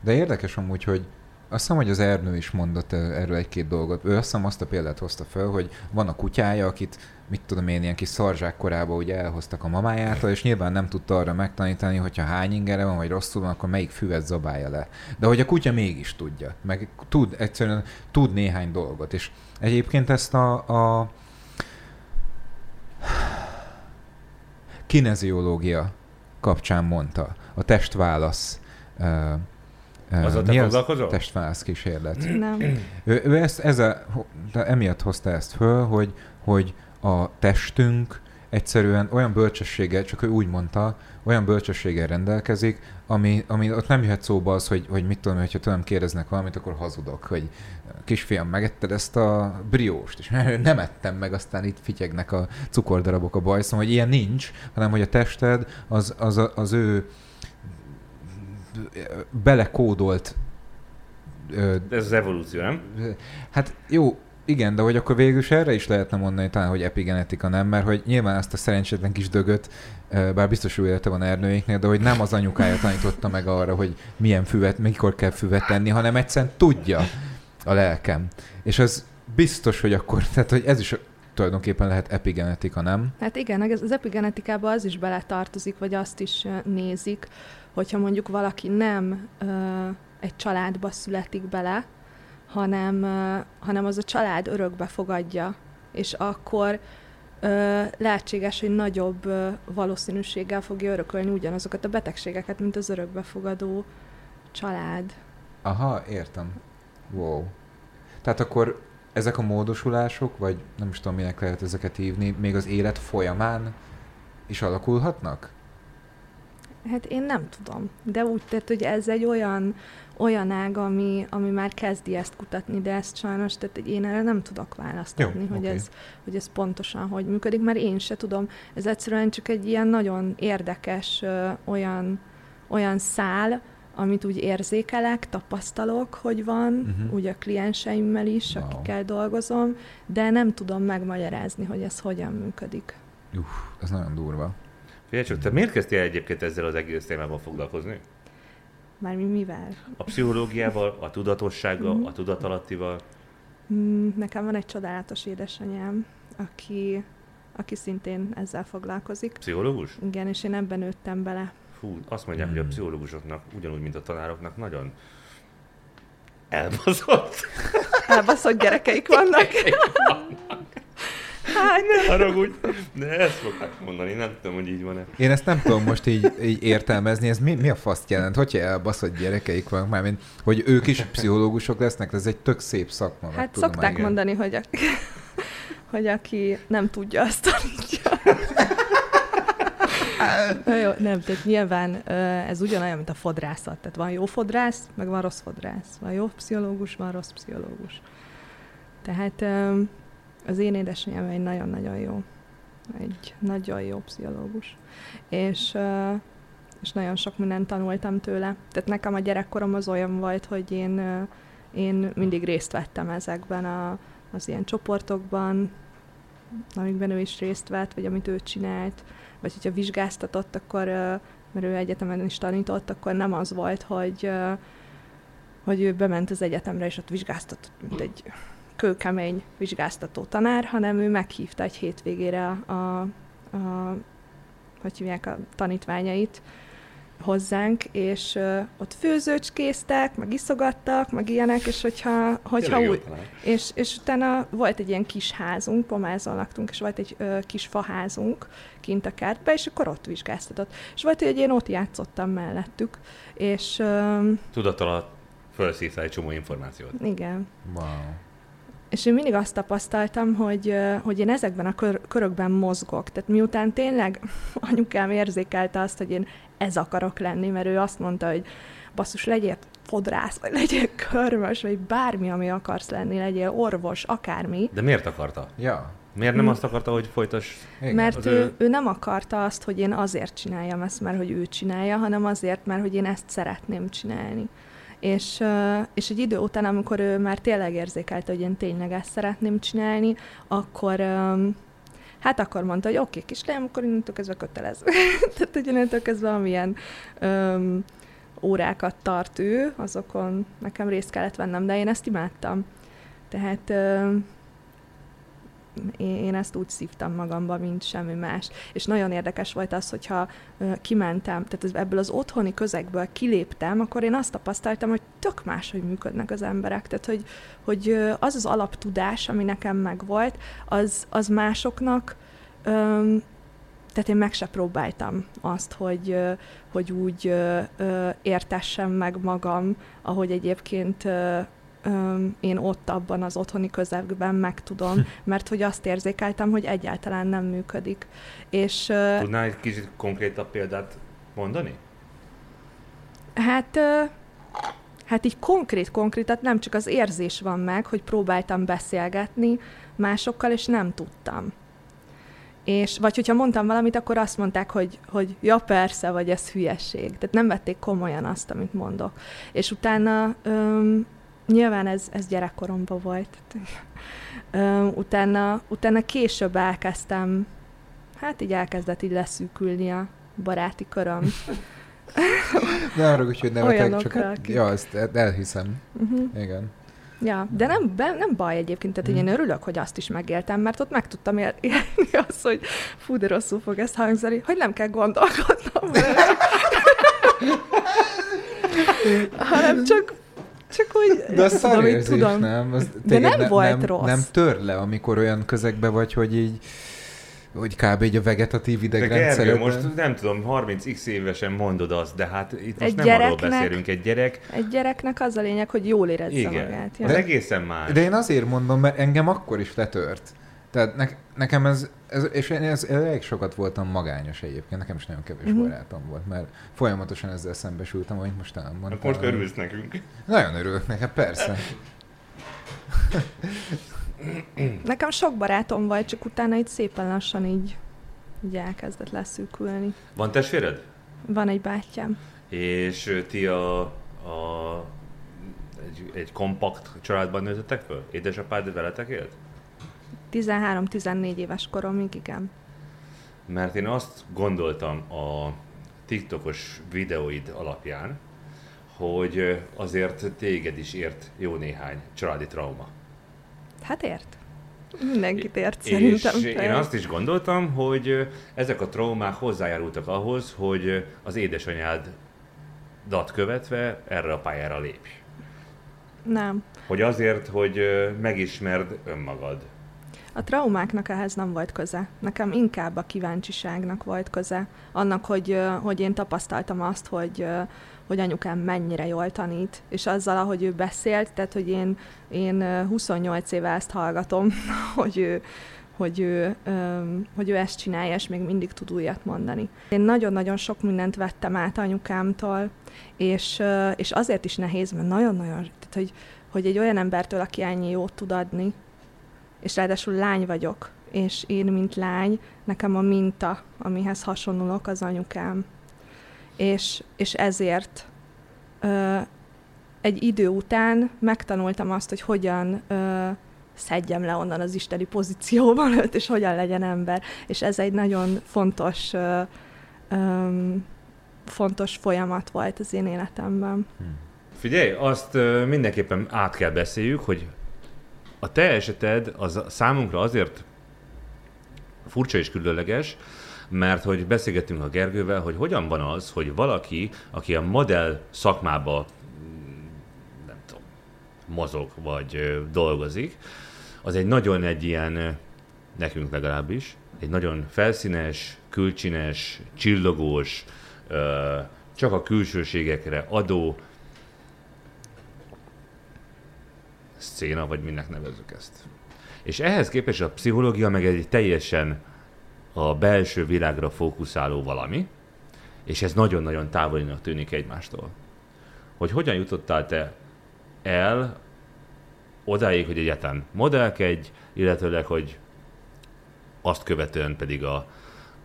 De érdekes amúgy, hogy azt hiszem, hogy az Ernő is mondott erről egy-két dolgot. Ő azt hiszem azt a példát hozta fel, hogy van a kutyája, akit mit tudom én, ilyen kis szarzsák korában ugye elhoztak a mamájától, és nyilván nem tudta arra megtanítani, hogyha hány ingere van, vagy rosszul van, akkor melyik füvet zabálja le. De hogy a kutya mégis tudja, meg tud, egyszerűen tud néhány dolgot, és egyébként ezt a, a kineziológia kapcsán mondta, a testválasz Azzal te mi az? foglalkozol? Testválasz kísérlet. Nem. Ő, ő ezt, ezzel, emiatt hozta ezt föl, hogy, hogy a testünk egyszerűen olyan bölcsességgel, csak ő úgy mondta, olyan bölcsességgel rendelkezik, ami, ami ott nem jöhet szóba az, hogy, hogy mit tudom, hogyha tőlem kérdeznek valamit, akkor hazudok, hogy kisfiam, megetted ezt a brióst, és nem ettem meg, aztán itt fityegnek a cukordarabok a bajszom, hogy ilyen nincs, hanem hogy a tested az, az, az ő belekódolt ö, Ez az evolúció, nem? Hát jó, igen, de hogy akkor végül is erre is lehetne mondani talán, hogy epigenetika nem, mert hogy nyilván azt a szerencsétlen kis dögöt, bár biztos jó élete van Ernőéknél, de hogy nem az anyukája tanította meg arra, hogy milyen füvet, mikor kell füvet tenni, hanem egyszerűen tudja a lelkem. És az biztos, hogy akkor, tehát hogy ez is tulajdonképpen lehet epigenetika, nem? Hát igen, az epigenetikába az is beletartozik, vagy azt is nézik, hogyha mondjuk valaki nem ö, egy családba születik bele, hanem, ö, hanem az a család örökbe fogadja, és akkor ö, lehetséges, hogy nagyobb ö, valószínűséggel fogja örökölni ugyanazokat a betegségeket, mint az örökbefogadó család. Aha, értem. Wow. Tehát akkor ezek a módosulások, vagy nem is tudom, minek lehet ezeket hívni, még az élet folyamán is alakulhatnak? Hát én nem tudom, de úgy tett, hogy ez egy olyan, olyan ág, ami, ami már kezdi ezt kutatni, de ezt sajnos, tehát én erre nem tudok választ Jó, hogy, oké. ez, hogy ez pontosan hogy működik, mert én se tudom. Ez egyszerűen csak egy ilyen nagyon érdekes ö, olyan, olyan szál, amit úgy érzékelek, tapasztalok, hogy van, Mhm. úgy a klienseimmel is, Wow. akikkel dolgozom, de nem tudom megmagyarázni, hogy ez hogyan működik. Uff, ez nagyon durva. Figyelj csak, te miért kezdtél egyébként ezzel az egész témával foglalkozni? Már mi mivel? A pszichológiával, a tudatossággal, Mhm. a tudatalattival? Mm, Nekem van egy csodálatos édesanyám, aki, aki szintén ezzel foglalkozik. Pszichológus? Igen, és én ebben nőttem bele. Fú, azt mondják, hogy a Hmm. pszichológusoknak, ugyanúgy, mint a tanároknak, nagyon elbaszott. Elbaszott gyerekeik vannak. Hát, Ne haragudj, de ezt szokták mondani, nem tudom, hogy így van-e. Én ezt nem tudom most így, így értelmezni, ez mi, mi a faszt jelent? Hogyha elbaszott gyerekeik vannak, mármint, hogy ők is pszichológusok lesznek, ez egy tök szép szakma. hát tudom, szokták igen. mondani, hogy, a, hogy aki nem tudja, azt tanítja. Na jó, nem, tehát nyilván ez ugyanolyan, mint a fodrászat. Tehát van jó fodrász, meg van rossz fodrász. Van jó pszichológus, van rossz pszichológus. Tehát az én édesanyám egy nagyon-nagyon jó, egy nagyon jó pszichológus. És, és nagyon sok mindent tanultam tőle. Tehát nekem a gyerekkorom az olyan volt, hogy én, én mindig részt vettem ezekben a, az ilyen csoportokban, amikben ő is részt vett, vagy amit ő csinált, vagy hogyha vizsgáztatott, akkor, mert ő egyetemen is tanított, akkor nem az volt, hogy, hogy ő bement az egyetemre, és ott vizsgáztatott, mint egy kőkemény vizsgáztató tanár, hanem ő meghívta egy hétvégére a, a, a hogy hívják a tanítványait hozzánk, és ö, ott főzőcskéztek, meg iszogattak, meg ilyenek, és hogyha, hogyha Tényleg tanár. és, és utána volt egy ilyen kis házunk, pomázon laktunk, és volt egy ö, kis faházunk kint a kertbe, és akkor ott vizsgáztatott. És volt, hogy én ott játszottam mellettük, és ö, Tudat alatt egy csomó információt. igen. Wow. És én mindig azt tapasztaltam, hogy, hogy én ezekben a kör, körökben mozgok. Tehát miután tényleg anyukám érzékelte azt, hogy én ez akarok lenni, mert ő azt mondta, hogy basszus, legyél fodrász, vagy legyél körmös, vagy bármi, ami akarsz lenni, legyél orvos, akármi. De miért akarta? Ja. Miért nem azt akarta, hogy folytass? Igen. Mert ő, ő- ő nem akarta azt, hogy én azért csináljam ezt, mert hogy ő csinálja, hanem azért, mert hogy én ezt szeretném csinálni. És, és egy idő után, amikor ő már tényleg érzékelte, hogy én tényleg ezt szeretném csinálni, akkor hát akkor mondta, hogy oké, okay, kislányom, akkor innentől kezdve kötelező. Tehát, hogy innentől kezdve amilyen öm, órákat tart ő, azokon nekem részt kellett vennem, de én ezt imádtam. Tehát ö, én, ezt úgy szívtam magamba, mint semmi más. És nagyon érdekes volt az, hogyha kimentem, tehát ebből az otthoni közegből kiléptem, akkor én azt tapasztaltam, hogy tök máshogy működnek az emberek. Tehát, hogy, hogy az az alaptudás, ami nekem megvolt, az, az másoknak tehát én meg se próbáltam azt, hogy, hogy úgy értessem meg magam, ahogy egyébként én ott abban az otthoni közegben meg tudom, mert hogy azt érzékeltem, hogy egyáltalán nem működik. És Tudnál egy kicsit konkrétabb példát mondani? hát, hát így konkrét-konkrétat nem csak az érzés van meg, hogy próbáltam beszélgetni másokkal, és nem tudtam. És, vagy hogyha mondtam valamit, akkor azt mondták, hogy, hogy ja persze, vagy ez hülyeség. Tehát nem vették komolyan azt, amit mondok. És utána öm, nyilván ez, ez gyerekkoromban volt. Utána, utána később elkezdtem, hát így elkezdett így leszűkülni a baráti köröm. Ne arra, hogy nevetek, csak hát, ja, ezt elhiszem. Uh-huh. Igen. Ja, de nem, be, nem baj egyébként, tehát Hmm. én örülök, hogy azt is megéltem, mert ott meg tudtam él- élni azt, hogy fú, de rosszul fog ezt hangzani, hogy nem kell gondolkodnom, hanem csak, csak, úgy, De az tudom, így szarérzés, nem? Az De nem volt nem, rossz. Nem tör le, amikor olyan közegbe vagy, hogy így hogy kb. egy a vegetatív De Gergő, idegrendszered. most nem tudom, 30x évesen mondod azt, de hát itt most Egy nem arról beszélünk. Egy gyerek, Egy gyereknek az a lényeg, hogy jól érezze igen, magát. az egészen más. De én azért mondom, mert engem akkor is letört. Tehát ne, nekem ez, ez, és én ez, elég sokat voltam magányos egyébként, nekem is nagyon kevés Mhm. barátom volt, mert folyamatosan ezzel szembesültem, amit most elmondtam. Hát most örülsz nekünk. Nagyon örülök nekem, persze. Nekem sok barátom volt, csak utána így szépen lassan így, így elkezdett leszűkülni. Van testvéred? Van egy bátyám. És ti a, a egy, egy kompakt családban nőttetek föl? Édesapád veletek élt? 13-14 éves koromig, igen. Mert én azt gondoltam a TikTokos videóid alapján, hogy azért téged is ért jó néhány családi trauma. Hát ért. Mindenkit ért szerintem. És én azt is gondoltam, hogy ezek a traumák hozzájárultak ahhoz, hogy az édesanyád dat követve erre a pályára lépj. Nem. Hogy azért, hogy megismerd önmagad. A traumáknak ehhez nem volt köze. Nekem inkább a kíváncsiságnak volt köze. Annak, hogy, hogy én tapasztaltam azt, hogy, hogy anyukám mennyire jól tanít, és azzal, ahogy ő beszélt, tehát, hogy én, én ö, 28 éve ezt hallgatom, hogy ő, hogy ő, hogy ő ezt csinálja, és még mindig tud újat mondani. Én nagyon-nagyon sok mindent vettem át anyukámtól, és, és azért is nehéz, mert nagyon-nagyon, tehát, hogy, hogy egy olyan embertől, aki ennyi jót tud adni, és ráadásul lány vagyok, és én, mint lány, nekem a minta, amihez hasonlulok, az anyukám. És, és ezért ö, egy idő után megtanultam azt, hogy hogyan ö, szedjem le onnan az isteni pozícióban őt, és hogyan legyen ember. És ez egy nagyon fontos, ö, ö, fontos folyamat volt az én életemben. Figyelj, azt mindenképpen át kell beszéljük, hogy a te eseted az számunkra azért furcsa és különleges, mert hogy beszélgettünk a Gergővel, hogy hogyan van az, hogy valaki, aki a modell szakmába mm, nem tudom, mozog vagy dolgozik, az egy nagyon egy ilyen, nekünk legalábbis, egy nagyon felszínes, külcsines, csillogós, csak a külsőségekre adó széna, vagy minek nevezzük ezt. És ehhez képest a pszichológia meg egy teljesen a belső világra fókuszáló valami, és ez nagyon-nagyon távolinak tűnik egymástól. Hogy hogyan jutottál te el odáig, hogy egyáltalán modellkedj, illetőleg, hogy azt követően pedig a,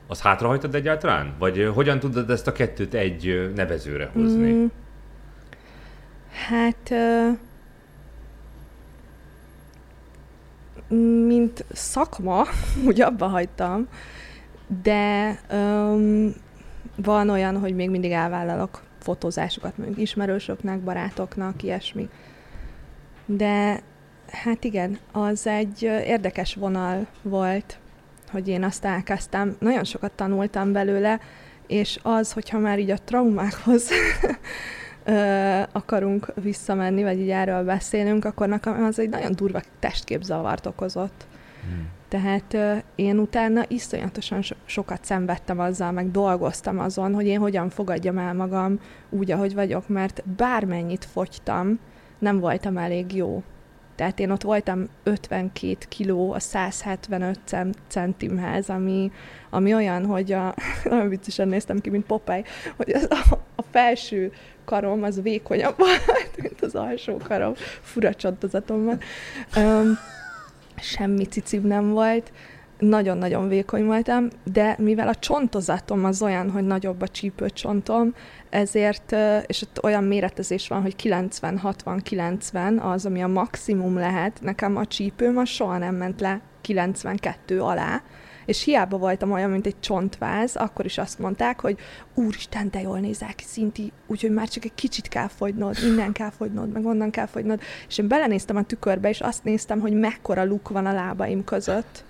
az hátrahagytad egyáltalán? Vagy hogyan tudod ezt a kettőt egy nevezőre hozni? Mm, hát, ö, mint szakma, úgy abba hagytam, de öm, van olyan, hogy még mindig elvállalok fotózásokat, mondjuk ismerősöknek, barátoknak, ilyesmi. De hát igen, az egy érdekes vonal volt, hogy én azt elkezdtem. Nagyon sokat tanultam belőle, és az, hogyha már így a traumákhoz ö, akarunk visszamenni, vagy így erről beszélünk, akkor nekem az egy nagyon durva testképzavart okozott. Hmm. Tehát ö, én utána iszonyatosan so- sokat szenvedtem azzal, meg dolgoztam azon, hogy én hogyan fogadjam el magam úgy, ahogy vagyok, mert bármennyit fogytam, nem voltam elég jó. Tehát én ott voltam 52 kiló a 175 cent- centimhez, ami, ami olyan, hogy a, nagyon viccesen néztem ki, mint Popeye, hogy az, a, a felső karom az vékonyabb volt, mint az alsó karom. Fura csontozatom van. Um, semmi cicim nem volt, nagyon-nagyon vékony voltam, de mivel a csontozatom az olyan, hogy nagyobb a csípőcsontom, ezért, és ott olyan méretezés van, hogy 90-60-90 az, ami a maximum lehet, nekem a csípőm az soha nem ment le 92 alá, és hiába voltam olyan, mint egy csontváz, akkor is azt mondták, hogy úristen, de jól nézel ki, Szinti, úgyhogy már csak egy kicsit kell fogynod, innen kell fogynod, meg onnan kell fogynod. És én belenéztem a tükörbe, és azt néztem, hogy mekkora luk van a lábaim között,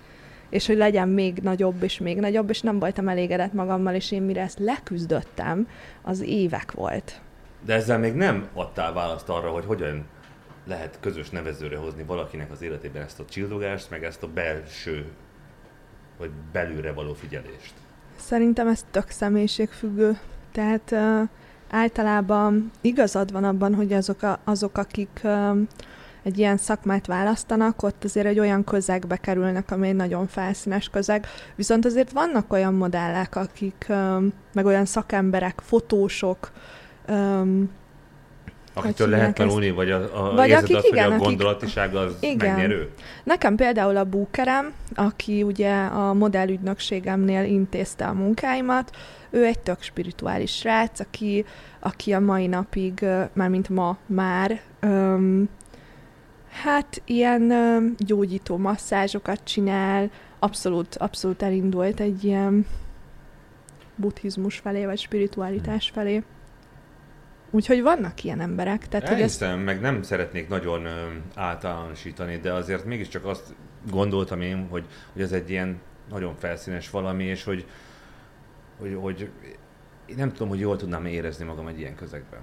és hogy legyen még nagyobb, és még nagyobb, és nem voltam elégedett magammal, és én mire ezt leküzdöttem, az évek volt. De ezzel még nem adtál választ arra, hogy hogyan lehet közös nevezőre hozni valakinek az életében ezt a csillogást, meg ezt a belső vagy belülre való figyelést? Szerintem ez tök személyiségfüggő. Tehát uh, általában igazad van abban, hogy azok, a, azok akik uh, egy ilyen szakmát választanak, ott azért egy olyan közegbe kerülnek, ami egy nagyon felszínes közeg. Viszont azért vannak olyan modellek, akik, meg olyan szakemberek, fotósok, Akitől lehet tanulni, vagy a, a vagy akik, az, igen, hogy a gondolatiság az igen. megnyerő? Nekem például a búkerem, aki ugye a modellügynökségemnél intézte a munkáimat, ő egy tök spirituális srác, aki, aki a mai napig, már mint ma már, um, hát ilyen um, gyógyító masszázsokat csinál, abszolút, abszolút elindult egy ilyen buddhizmus felé, vagy spiritualitás felé. Úgyhogy vannak ilyen emberek. Tehát, Elhiszem, hogy ezt... meg nem szeretnék nagyon ö, általánosítani, de azért mégiscsak azt gondoltam én, hogy, hogy ez egy ilyen nagyon felszínes valami, és hogy, hogy, hogy én nem tudom, hogy jól tudnám érezni magam egy ilyen közegben.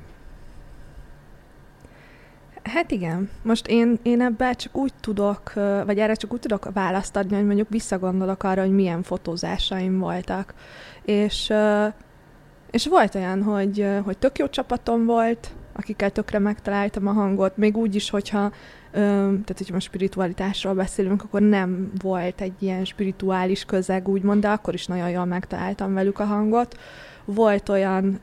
Hát igen. Most én, én ebben csak úgy tudok, vagy erre csak úgy tudok választ adni, hogy mondjuk visszagondolok arra, hogy milyen fotózásaim voltak. És és volt olyan, hogy, hogy tök jó csapatom volt, akikkel tökre megtaláltam a hangot, még úgy is, hogyha tehát, hogyha most spiritualitásról beszélünk, akkor nem volt egy ilyen spirituális közeg, úgymond, de akkor is nagyon jól megtaláltam velük a hangot. Volt olyan,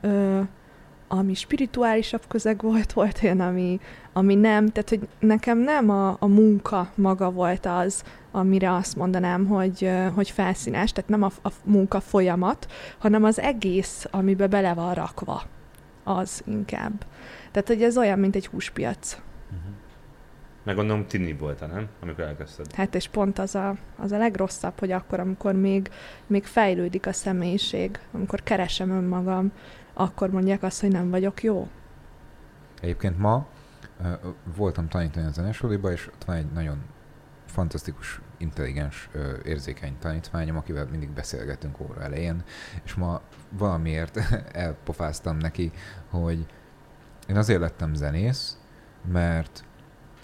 ami spirituálisabb közeg volt, volt olyan, ami, ami nem. Tehát, hogy nekem nem a, a munka maga volt az, amire azt mondanám, hogy, hogy felszínes, tehát nem a, a munka folyamat, hanem az egész, amiben bele van rakva, az inkább. Tehát, hogy ez olyan, mint egy húspiac. Uh-huh. Meg gondolom tini volt, nem? Amikor elkezdted. Hát és pont az a, az a legrosszabb, hogy akkor, amikor még, még fejlődik a személyiség, amikor keresem önmagam, akkor mondják azt, hogy nem vagyok jó. Egyébként ma uh, voltam tanítani a zenesuliba, és ott van egy nagyon fantasztikus, intelligens, érzékeny tanítványom, akivel mindig beszélgetünk óra elején, és ma valamiért elpofáztam neki, hogy én azért lettem zenész, mert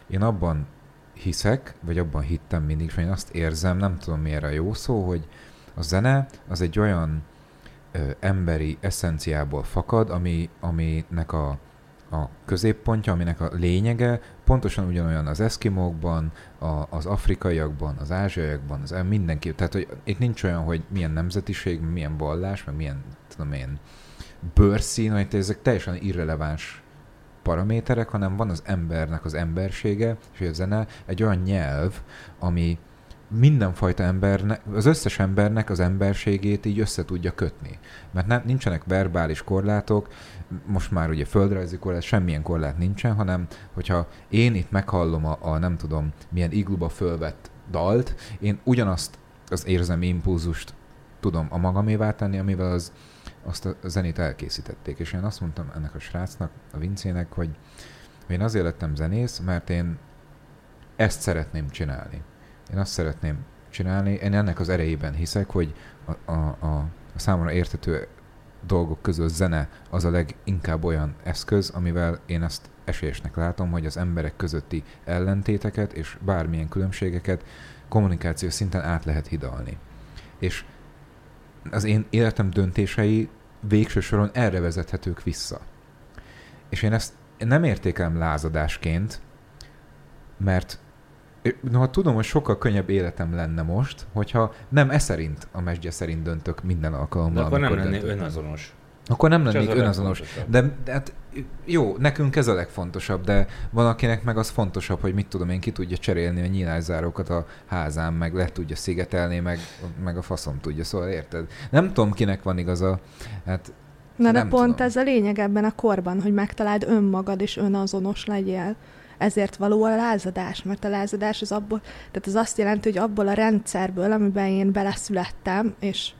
én abban hiszek, vagy abban hittem mindig, és én azt érzem, nem tudom miért a jó szó, hogy a zene az egy olyan ö, emberi eszenciából fakad, ami, aminek a a középpontja, aminek a lényege pontosan ugyanolyan az eszkimókban, a, az afrikaiakban, az ázsiaiakban, az mindenki. Tehát, hogy itt nincs olyan, hogy milyen nemzetiség, milyen vallás, meg milyen, tudom én, bőrszín, hogy ezek teljesen irreleváns paraméterek, hanem van az embernek az embersége, és a zene egy olyan nyelv, ami mindenfajta embernek, az összes embernek az emberségét így össze tudja kötni. Mert nem, nincsenek verbális korlátok, most már ugye földrajzi korlát, semmilyen korlát nincsen, hanem hogyha én itt meghallom a, a nem tudom milyen igluba fölvett dalt, én ugyanazt az érzem impulzust tudom a magamévá tenni, amivel az, azt a zenét elkészítették. És én azt mondtam ennek a srácnak, a Vincének, hogy én azért lettem zenész, mert én ezt szeretném csinálni. Én azt szeretném csinálni, én ennek az erejében hiszek, hogy a, a, a, a számomra értető dolgok közül zene az a leginkább olyan eszköz, amivel én ezt esélyesnek látom, hogy az emberek közötti ellentéteket és bármilyen különbségeket kommunikáció szinten át lehet hidalni. És az én életem döntései végső soron erre vezethetők vissza. És én ezt nem értékelem lázadásként, mert Noha tudom, hogy sokkal könnyebb életem lenne most, hogyha nem e szerint, a mesdje szerint döntök minden alkalommal. De akkor nem lennék önazonos. Akkor nem lennék önazonos. De, de hát jó, nekünk ez a legfontosabb, de van akinek meg az fontosabb, hogy mit tudom én, ki tudja cserélni a nyílászárókat a házán, meg le tudja szigetelni, meg, meg a faszom tudja, szóval érted? Nem tudom, kinek van igaza. Hát Na de pont tudom. ez a lényeg ebben a korban, hogy megtaláld önmagad és önazonos legyél ezért való a lázadás, mert a lázadás az abból, tehát az azt jelenti, hogy abból a rendszerből, amiben én beleszülettem, és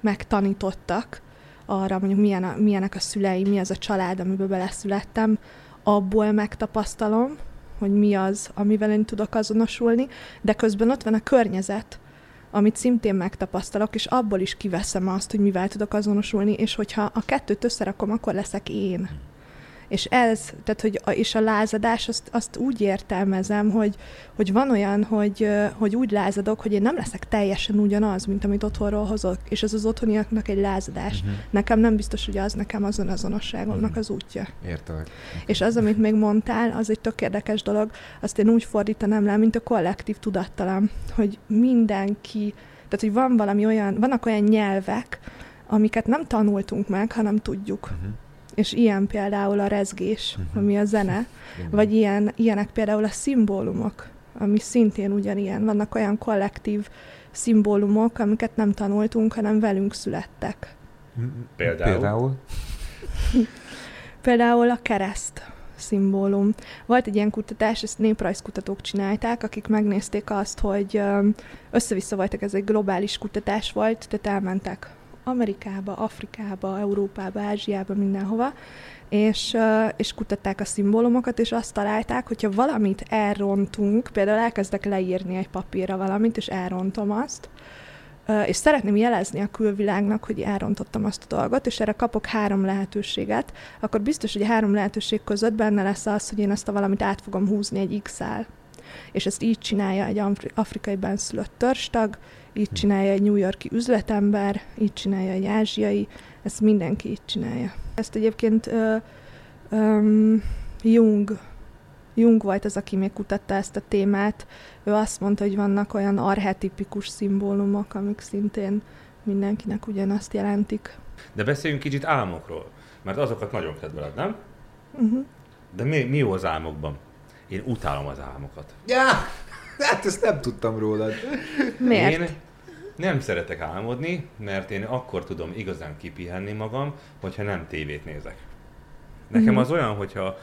megtanítottak arra, mondjuk milyen a, milyenek a szüleim, mi az a család, amiben beleszülettem, abból megtapasztalom, hogy mi az, amivel én tudok azonosulni, de közben ott van a környezet, amit szintén megtapasztalok, és abból is kiveszem azt, hogy mivel tudok azonosulni, és hogyha a kettőt összerakom, akkor leszek én. És ez, tehát hogy a, és a lázadás, azt, azt úgy értelmezem, hogy, hogy van olyan, hogy, hogy úgy lázadok, hogy én nem leszek teljesen ugyanaz, mint amit otthonról hozok, és ez az otthoniaknak egy lázadás. Uh-huh. Nekem nem biztos, hogy az nekem azon azonosságomnak uh-huh. az útja. Értelek. És az, amit még mondtál, az egy tök érdekes dolog, azt én úgy fordítanám le, mint a kollektív tudattalam, hogy mindenki, tehát hogy van valami olyan, vannak olyan nyelvek, amiket nem tanultunk meg, hanem tudjuk. Uh-huh. És ilyen például a rezgés, uh-huh. ami a zene, vagy ilyen, ilyenek például a szimbólumok, ami szintén ugyanilyen. Vannak olyan kollektív szimbólumok, amiket nem tanultunk, hanem velünk születtek. Például? Például, például a kereszt szimbólum. Volt egy ilyen kutatás, ezt néprajzkutatók csinálták, akik megnézték azt, hogy össze-vissza voltak, ez egy globális kutatás volt, tehát elmentek Amerikába, Afrikába, Európába, Ázsiába, mindenhova, és, és kutatták a szimbólumokat, és azt találták, hogyha valamit elrontunk, például elkezdek leírni egy papírra valamit, és elrontom azt, és szeretném jelezni a külvilágnak, hogy elrontottam azt a dolgot, és erre kapok három lehetőséget, akkor biztos, hogy a három lehetőség között benne lesz az, hogy én ezt a valamit át fogom húzni egy X-el. És ezt így csinálja egy afrikai benszülött törstag, így csinálja egy New Yorki üzletember, így csinálja egy ázsiai, ezt mindenki így csinálja. Ezt egyébként ö, ö, Jung, Jung volt az, aki még kutatta ezt a témát. Ő azt mondta, hogy vannak olyan arhetipikus szimbólumok, amik szintén mindenkinek ugyanazt jelentik. De beszéljünk kicsit álmokról, mert azokat nagyon kedveled, nem? Uh-huh. De mi, mi jó az álmokban? Én utálom az álmokat. Ja, hát ezt nem tudtam rólad. Miért? Én nem szeretek álmodni, mert én akkor tudom igazán kipihenni magam, hogyha nem tévét nézek. Nekem mm. az olyan, hogyha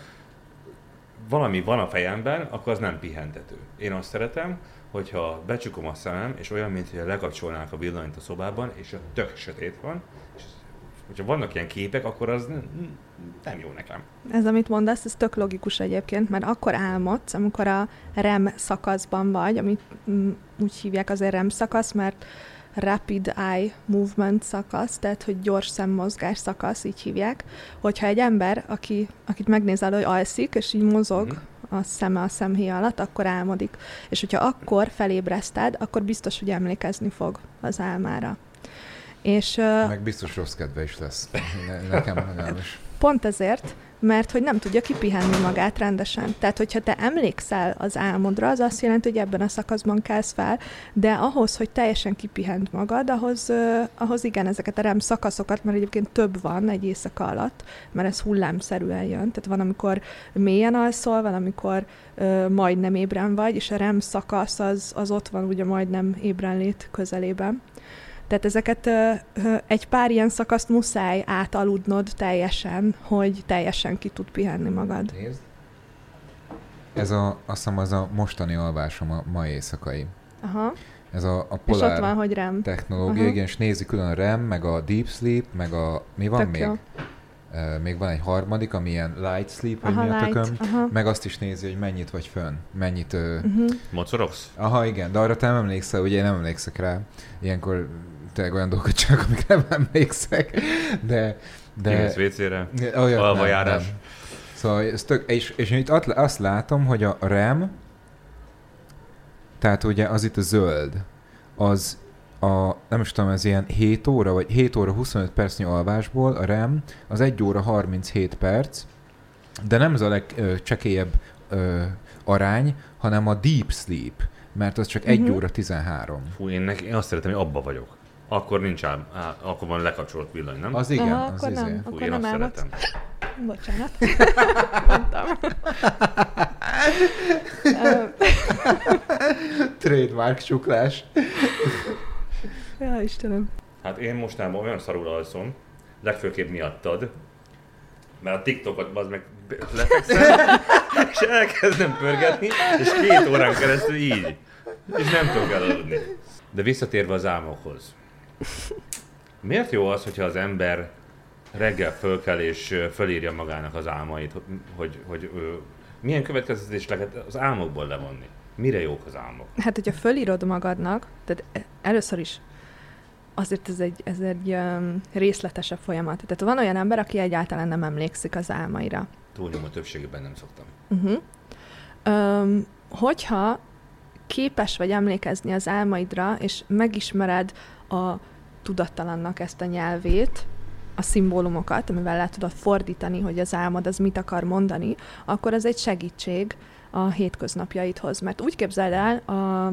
valami van a fejemben, akkor az nem pihentető. Én azt szeretem, hogyha becsukom a szemem, és olyan, mintha lekapcsolnák a villanyt a szobában, és a tök sötét van, és hogyha vannak ilyen képek, akkor az nem jó nekem. Ez, amit mondasz, ez tök logikus egyébként, mert akkor álmodsz, amikor a REM szakaszban vagy, amit mm, úgy hívják azért REM szakasz, mert Rapid Eye Movement szakasz, tehát hogy gyors szemmozgás szakasz, így hívják, hogyha egy ember, aki, akit megnézel, hogy alszik, és így mozog mm. a szeme a szemhéja alatt, akkor álmodik. És hogyha akkor felébreszted, akkor biztos, hogy emlékezni fog az álmára. És, Meg biztos rossz kedve is lesz. Ne, nekem legalábbis. Pont ezért, mert hogy nem tudja kipihenni magát rendesen. Tehát, hogyha te emlékszel az álmodra, az azt jelenti, hogy ebben a szakaszban kelsz fel, de ahhoz, hogy teljesen kipihent magad, ahhoz, uh, ahhoz igen, ezeket a REM szakaszokat, mert egyébként több van egy éjszaka alatt, mert ez hullámszerűen jön. Tehát van, amikor mélyen alszol, van, amikor uh, majdnem ébren vagy, és a REM szakasz az, az ott van ugye majdnem ébrenlét közelében. Tehát ezeket egy pár ilyen szakaszt muszáj átaludnod teljesen, hogy teljesen ki tud pihenni magad. Nézd. Ez a, azt hiszem az a mostani alvásom a mai éjszakai. Aha. Ez a, a polár és ott van, hogy REM. technológia, igen, és nézi külön a REM, meg a Deep Sleep, meg a... Mi van Tök még? Jó. Uh, még van egy harmadik, ami ilyen light sleep, vagy aha, mi a tököm, aha. meg azt is nézi, hogy mennyit vagy fönn, mennyit... Uh... Uh-huh. Mocorogsz? Aha, igen, de arra te nem emlékszel, ugye én nem emlékszek rá. Ilyenkor tényleg olyan dolgokat csak, amik nem emlékszek, de... de Kimész WC-re, alvajárás. Szóval ez tök, és, és itt azt látom, hogy a REM, tehát ugye az itt a zöld, az a, nem is tudom, ez ilyen 7 óra, vagy 7 óra 25 percnyi alvásból, a REM, az 1 óra 37 perc, de nem ez a legcsekélyebb arány, hanem a deep sleep, mert az csak 1 uh-huh. óra 13. Fú, én, neki, én azt szeretem, hogy abba vagyok. Akkor nincs ám, á, akkor van lekapcsolt villany, nem? Az igen, Aha, az akkor izé. nem, Fú, akkor én nem azt álmodsz. szeretem. Bocsánat. Mondtam. Trademark csuklás. ja, Istenem. Hát én mostában olyan szarul alszom, legfőképp miattad, mert a TikTokot az meg lefekszem, és elkezdem pörgetni, és két órán keresztül így. És nem tudok elaludni. De visszatérve az álmokhoz. Miért jó az, hogyha az ember reggel fölkel és fölírja magának az álmait, hogy, hogy, hogy milyen következtetés lehet az álmokból levonni? Mire jók az álmok? Hát, hogyha fölírod magadnak, tehát először is azért ez egy, ez egy um, részletesebb folyamat. Tehát van olyan ember, aki egyáltalán nem emlékszik az álmaira. Túlnyomó többségében nem szoktam. Uh-huh. Um, hogyha képes vagy emlékezni az álmaidra, és megismered a tudattalannak ezt a nyelvét, a szimbólumokat, amivel le tudod fordítani, hogy az álmod az mit akar mondani, akkor ez egy segítség a hétköznapjaidhoz. Mert úgy képzeld el a,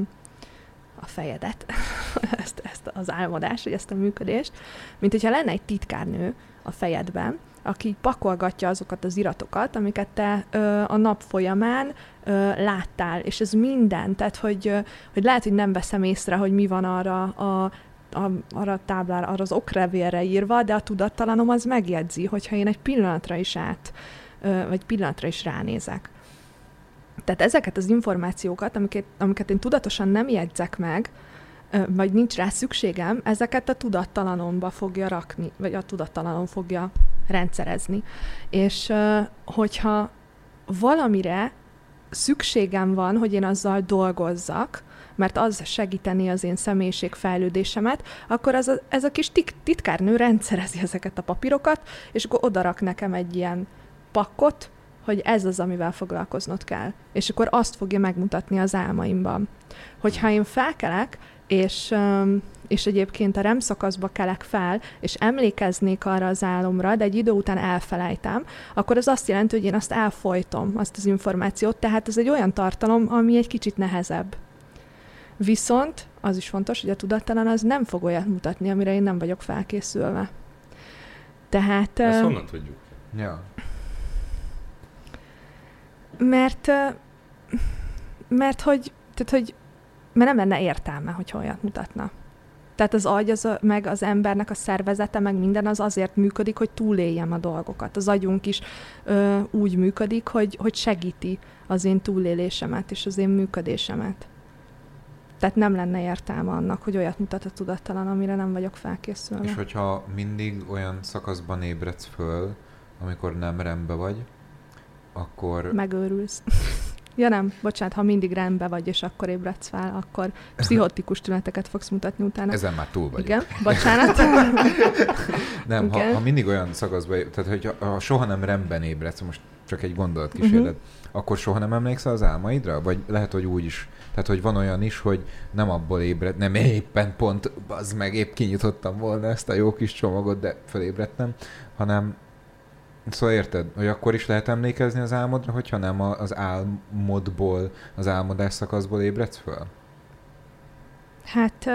a fejedet, ezt, ezt az álmodást, vagy ezt a működést, mint hogyha lenne egy titkárnő a fejedben, aki pakolgatja azokat az iratokat, amiket te ö, a nap folyamán ö, láttál, és ez minden, tehát hogy, ö, hogy lehet, hogy nem veszem észre, hogy mi van arra a a, arra a táblára, arra az okrevélre írva, de a tudattalanom az megjegyzi, hogyha én egy pillanatra is át, vagy pillanatra is ránézek. Tehát ezeket az információkat, amiket, amiket én tudatosan nem jegyzek meg, vagy nincs rá szükségem, ezeket a tudattalanomba fogja rakni, vagy a tudattalanom fogja rendszerezni. És hogyha valamire szükségem van, hogy én azzal dolgozzak, mert az segíteni az én személyiségfejlődésemet, akkor az a, ez a kis tik, titkárnő rendszerezi ezeket a papírokat, és odarak nekem egy ilyen pakkot, hogy ez az, amivel foglalkoznod kell. És akkor azt fogja megmutatni az álmaimban. Hogyha én felkelek, és, és egyébként a REM szakaszba kelek fel, és emlékeznék arra az álomra, de egy idő után elfelejtem, akkor az azt jelenti, hogy én azt elfolytom, azt az információt, tehát ez egy olyan tartalom, ami egy kicsit nehezebb. Viszont az is fontos, hogy a tudattalan az nem fog olyat mutatni, amire én nem vagyok felkészülve. Tehát... Ezt honnan tudjuk? Ja. Mert, mert hogy, tehát, hogy mert nem lenne értelme, hogy olyat mutatna. Tehát az agy, az a, meg az embernek a szervezete, meg minden az azért működik, hogy túléljem a dolgokat. Az agyunk is ö, úgy működik, hogy, hogy segíti az én túlélésemet és az én működésemet. Tehát nem lenne értelme annak, hogy olyat mutat a tudattalan, amire nem vagyok felkészülve. És hogyha mindig olyan szakaszban ébredsz föl, amikor nem rendbe vagy, akkor... Megőrülsz. ja nem, bocsánat, ha mindig rendben vagy, és akkor ébredsz fel, akkor pszichotikus tüneteket fogsz mutatni utána. Ezen már túl vagy. Igen, bocsánat. nem, ha, ha, mindig olyan szakaszban, tehát hogyha ha soha nem rendben ébredsz, most csak egy gondolatkísérlet, uh-huh. akkor soha nem emlékszel az álmaidra? Vagy lehet, hogy úgy is tehát, hogy van olyan is, hogy nem abból ébred, nem éppen pont, az meg épp kinyitottam volna ezt a jó kis csomagot, de felébredtem, hanem Szóval érted, hogy akkor is lehet emlékezni az álmodra, hogyha nem az álmodból, az álmodás szakaszból ébredsz föl? Hát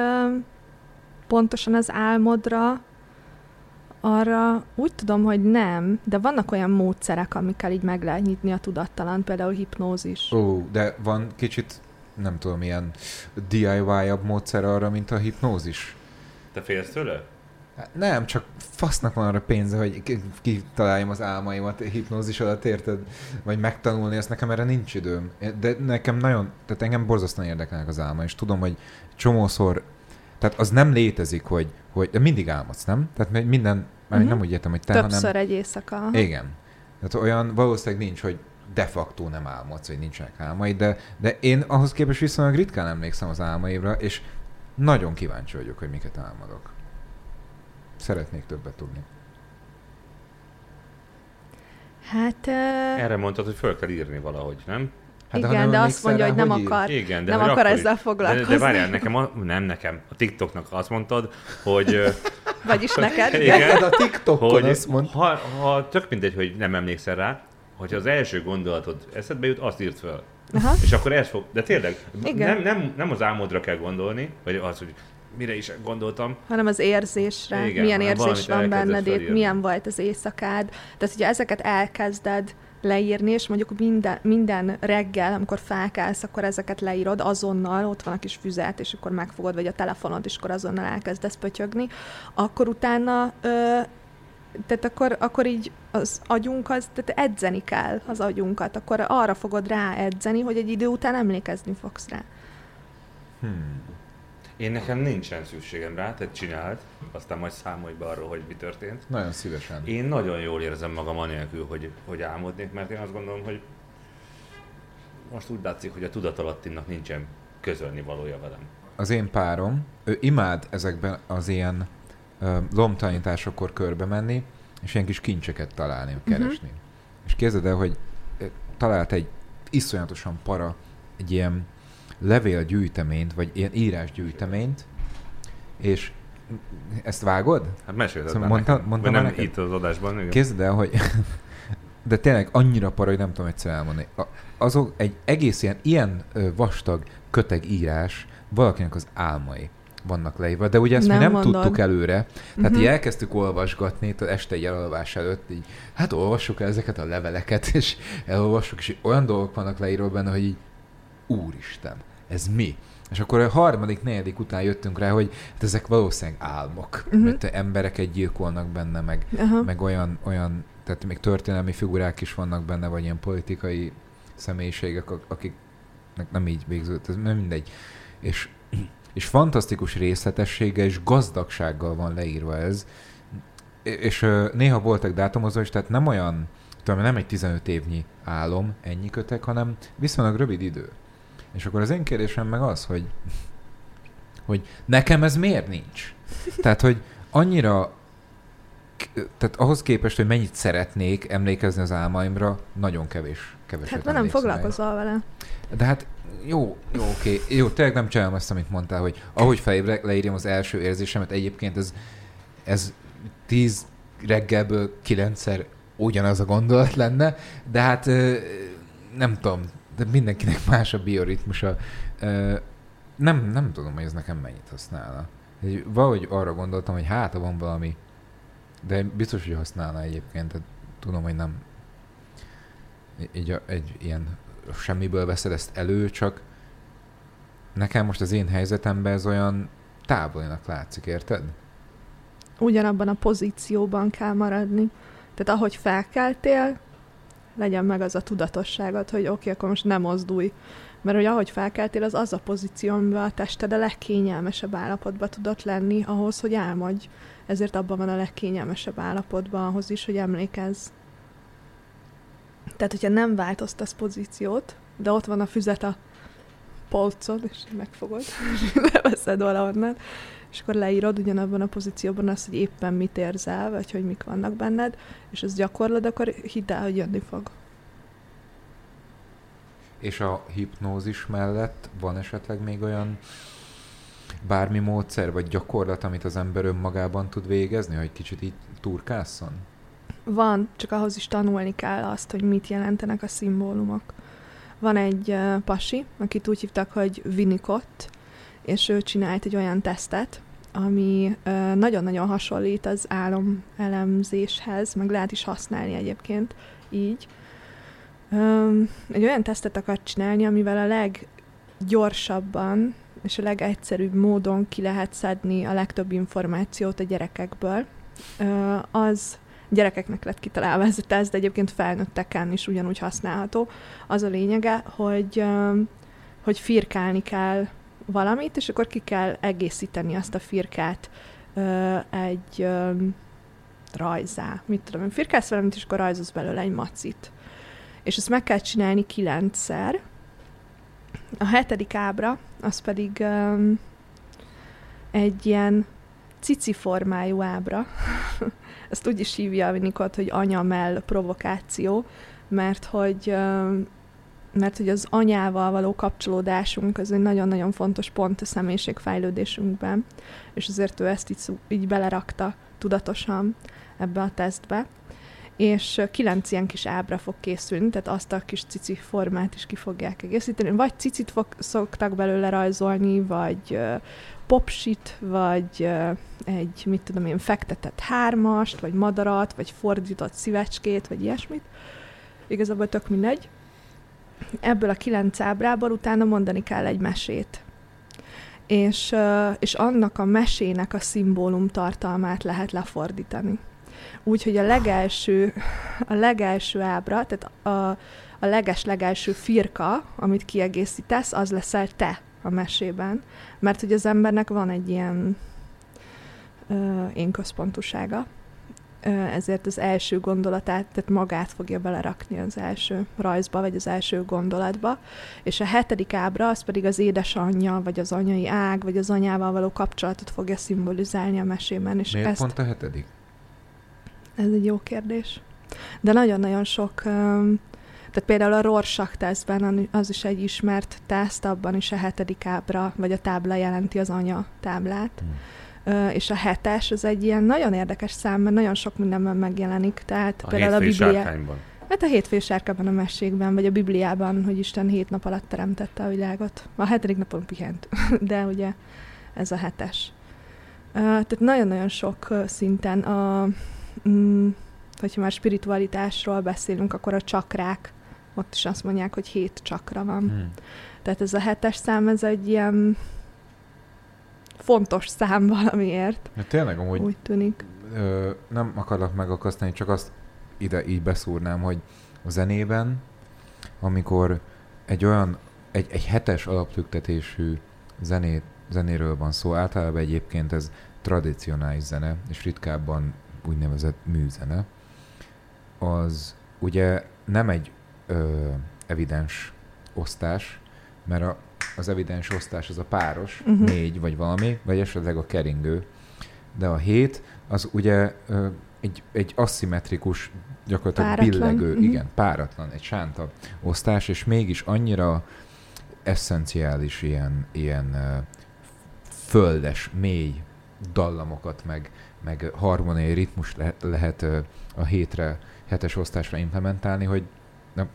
pontosan az álmodra arra úgy tudom, hogy nem, de vannak olyan módszerek, amikkel így meg lehet nyitni a tudattalan, például hipnózis. Ó, de van kicsit nem tudom, ilyen DIY-abb módszer arra, mint a hipnózis. Te félsz tőle? Hát nem, csak fasznak van arra pénze, hogy kitaláljam az álmaimat hipnózis alatt, érted? Vagy megtanulni, ezt nekem erre nincs időm. De nekem nagyon, tehát engem borzasztóan érdekelnek az álma, és tudom, hogy csomószor, tehát az nem létezik, hogy, hogy de mindig álmodsz, nem? Tehát minden, uh-huh. nem úgy értem, hogy te, Többször hanem... egy éjszaka. Igen. Tehát olyan valószínűleg nincs, hogy de facto nem álmodsz, vagy nincsenek álmaid, de, de én ahhoz képest viszonylag ritkán emlékszem az álmaimra, és nagyon kíváncsi vagyok, hogy miket álmodok. Szeretnék többet tudni. Hát... Uh... Erre mondtad, hogy föl kell írni valahogy, nem? Hát, Igen, de, de azt mondja, rá, hogy nem hogy akar, Igen, de nem akar ezzel foglalkozni. De, de várjál, nekem, a, nem nekem, a TikToknak azt mondtad, hogy... Vagyis neked. Igen, a TikTokon hogy azt mond. Ha, ha tök mindegy, hogy nem emlékszel rá, hogyha az első gondolatod eszedbe jut, azt írt fel. Aha. És akkor ez fog, de tényleg, Nem, nem, nem az álmodra kell gondolni, vagy az, hogy mire is gondoltam. Hanem az érzésre, Igen, milyen érzés van benned, itt, milyen volt az éjszakád. Tehát, hogyha ezeket elkezded leírni, és mondjuk minden, minden reggel, amikor felkelsz, akkor ezeket leírod azonnal, ott van a kis füzet, és akkor megfogod, vagy a telefonod, és akkor azonnal elkezdesz pötyögni, akkor utána ö, tehát akkor, akkor így az agyunk, az, tehát edzeni kell az agyunkat, akkor arra fogod rá edzeni, hogy egy idő után emlékezni fogsz rá. Hmm. Én nekem nincsen szükségem rá, tehát csináld, aztán majd számolj be arról, hogy mi történt. Nagyon szívesen. Én nagyon jól érzem magam anélkül, hogy, hogy álmodnék, mert én azt gondolom, hogy most úgy látszik, hogy a tudatalattinak nincsen közölni valója velem. Az én párom, ő imád ezekben az ilyen lomtalanításokor körbe menni, és ilyen kis kincseket találni, mhm. keresni. Uh-huh. és képzeld el, hogy talált egy iszonyatosan para, egy ilyen levélgyűjteményt, vagy ilyen írásgyűjteményt, és ezt vágod? Hát mesélted Szóval mondta- nekem. mondtam nem neked? itt az adásban. Igen. Képzeld el, hogy de tényleg annyira para, hogy nem tudom egyszer elmondani. A, azok egy egész ilyen, ilyen vastag köteg írás valakinek az álmai vannak leírva, de ugye ezt Nem mi nem mondod. tudtuk előre, tehát Mhm. így elkezdtük olvasgatni, tehát este egy elalvás előtt, így, hát olvassuk el ezeket a leveleket, és elolvassuk, és olyan dolgok vannak leírva benne, hogy így, úristen, ez mi? És akkor a harmadik, negyedik után jöttünk rá, hogy hát ezek valószínűleg álmok, Mhm. mert embereket gyilkolnak benne, meg Aha. meg olyan, olyan, tehát még történelmi figurák is vannak benne, vagy ilyen politikai személyiségek, ak- akiknek nem így végződött, ez nem mindegy. És, és fantasztikus részletességgel és gazdagsággal van leírva ez. És néha voltak dátumozó is, tehát nem olyan, tudom, nem egy 15 évnyi álom, ennyi kötek, hanem viszonylag rövid idő. És akkor az én kérdésem meg az, hogy, hogy nekem ez miért nincs? Tehát, hogy annyira tehát ahhoz képest, hogy mennyit szeretnék emlékezni az álmaimra, nagyon kevés. Keveset Hát nem foglalkozol vele. De hát jó, jó, oké. Jó, tényleg nem csinálom azt, amit mondtál, hogy ahogy felébrek, leírjam az első érzésemet, egyébként ez, ez tíz reggelből kilencszer ugyanaz a gondolat lenne, de hát nem tudom, de mindenkinek más a bioritmusa. Nem, nem tudom, hogy ez nekem mennyit használna. Valahogy arra gondoltam, hogy hát, ha van valami, de biztos, hogy használna egyébként, tehát tudom, hogy nem egy, egy ilyen semmiből veszed ezt elő, csak nekem most az én helyzetemben ez olyan távolinak látszik, érted? Ugyanabban a pozícióban kell maradni. Tehát ahogy felkeltél, legyen meg az a tudatosságod, hogy oké, okay, akkor most nem mozdulj. Mert hogy ahogy felkeltél, az az a pozíció, amiben a tested a legkényelmesebb állapotban tudott lenni ahhoz, hogy álmodj. Ezért abban van a legkényelmesebb állapotban ahhoz is, hogy emlékezz. Tehát, hogyha nem változtasz pozíciót, de ott van a füzet a polcon, és megfogod, és leveszed valahonnan, és akkor leírod ugyanabban a pozícióban azt, hogy éppen mit érzel, vagy hogy mik vannak benned, és ezt gyakorlod, akkor hidd el, hogy jönni fog. És a hipnózis mellett van esetleg még olyan bármi módszer vagy gyakorlat, amit az ember önmagában tud végezni, hogy kicsit így turkásszon? Van, csak ahhoz is tanulni kell azt, hogy mit jelentenek a szimbólumok. Van egy uh, pasi, akit úgy hívtak, hogy Winnicott, és ő csinált egy olyan tesztet, ami uh, nagyon-nagyon hasonlít az álom elemzéshez, meg lehet is használni egyébként így. Um, egy olyan tesztet akar csinálni, amivel a leggyorsabban és a legegyszerűbb módon ki lehet szedni a legtöbb információt a gyerekekből. Uh, az gyerekeknek lett kitalálva ez a teszt, de egyébként felnőtteken is ugyanúgy használható. Az a lényege, hogy, um, hogy firkálni kell valamit, és akkor ki kell egészíteni azt a firkát uh, egy um, rajzá. Mit tudom firkálsz valamit, és akkor rajzolsz belőle egy macit. És ezt meg kell csinálni kilencszer. A hetedik ábra, az pedig um, egy ilyen cici formájú ábra. Ezt úgy is hívja Winnicott, hogy anya-mell provokáció, mert hogy, mert hogy az anyával való kapcsolódásunk az egy nagyon-nagyon fontos pont a személyiségfejlődésünkben, és azért ő ezt így, így belerakta tudatosan ebbe a tesztbe és kilenc ilyen kis ábra fog készülni, tehát azt a kis cici formát is ki fogják egészíteni. Vagy cicit fog, szoktak belőle rajzolni, vagy popsit, vagy egy, mit tudom én, fektetett hármast, vagy madarat, vagy fordított szívecskét, vagy ilyesmit. Igazából tök mindegy. Ebből a kilenc ábrából utána mondani kell egy mesét. És, és annak a mesének a szimbólum tartalmát lehet lefordítani. Úgyhogy a legelső, a legelső ábra, tehát a, a leges-legelső firka, amit kiegészítesz, az leszel te a mesében. Mert hogy az embernek van egy ilyen ö, én központúsága, ö, ezért az első gondolatát, tehát magát fogja belerakni az első rajzba, vagy az első gondolatba, és a hetedik ábra az pedig az édesanyja, vagy az anyai ág, vagy az anyával való kapcsolatot fogja szimbolizálni a mesében, és Miért ezt pont a hetedik? Ez egy jó kérdés. De nagyon-nagyon sok, tehát például a Rorschach tesztben az is egy ismert teszt, abban is a hetedik ábra, vagy a tábla jelenti az anya táblát. Hmm. És a hetes az egy ilyen nagyon érdekes szám, mert nagyon sok mindenben megjelenik. Tehát a például a Biblia... Hát a hétfői sárkában a mesékben, vagy a Bibliában, hogy Isten hét nap alatt teremtette a világot. A hetedik napon pihent, de ugye ez a hetes. Tehát nagyon-nagyon sok szinten, a, mm, hogyha már spiritualitásról beszélünk, akkor a csakrák, ott is azt mondják, hogy hét csakra van. Hmm. Tehát ez a hetes szám, ez egy ilyen fontos szám valamiért. Ja, tényleg amúgy úgy tűnik. Ö, nem akarok megakasztani, csak azt ide így beszúrnám, hogy a zenében, amikor egy olyan, egy, egy hetes alaptüktetésű zenét, zenéről van szó, általában egyébként ez tradicionális zene, és ritkábban úgynevezett műzene, az ugye nem egy ö, evidens osztás, mert a, az evidens osztás az a páros, uh-huh. négy vagy valami, vagy esetleg a keringő, de a hét az ugye ö, egy, egy aszimmetrikus, gyakorlatilag páratlan. billegő, uh-huh. igen, páratlan, egy sánta osztás, és mégis annyira eszenciális ilyen, ilyen földes, mély dallamokat, meg, meg harmoniai ritmus lehet, lehet a hétre, hetes osztásra implementálni, hogy na,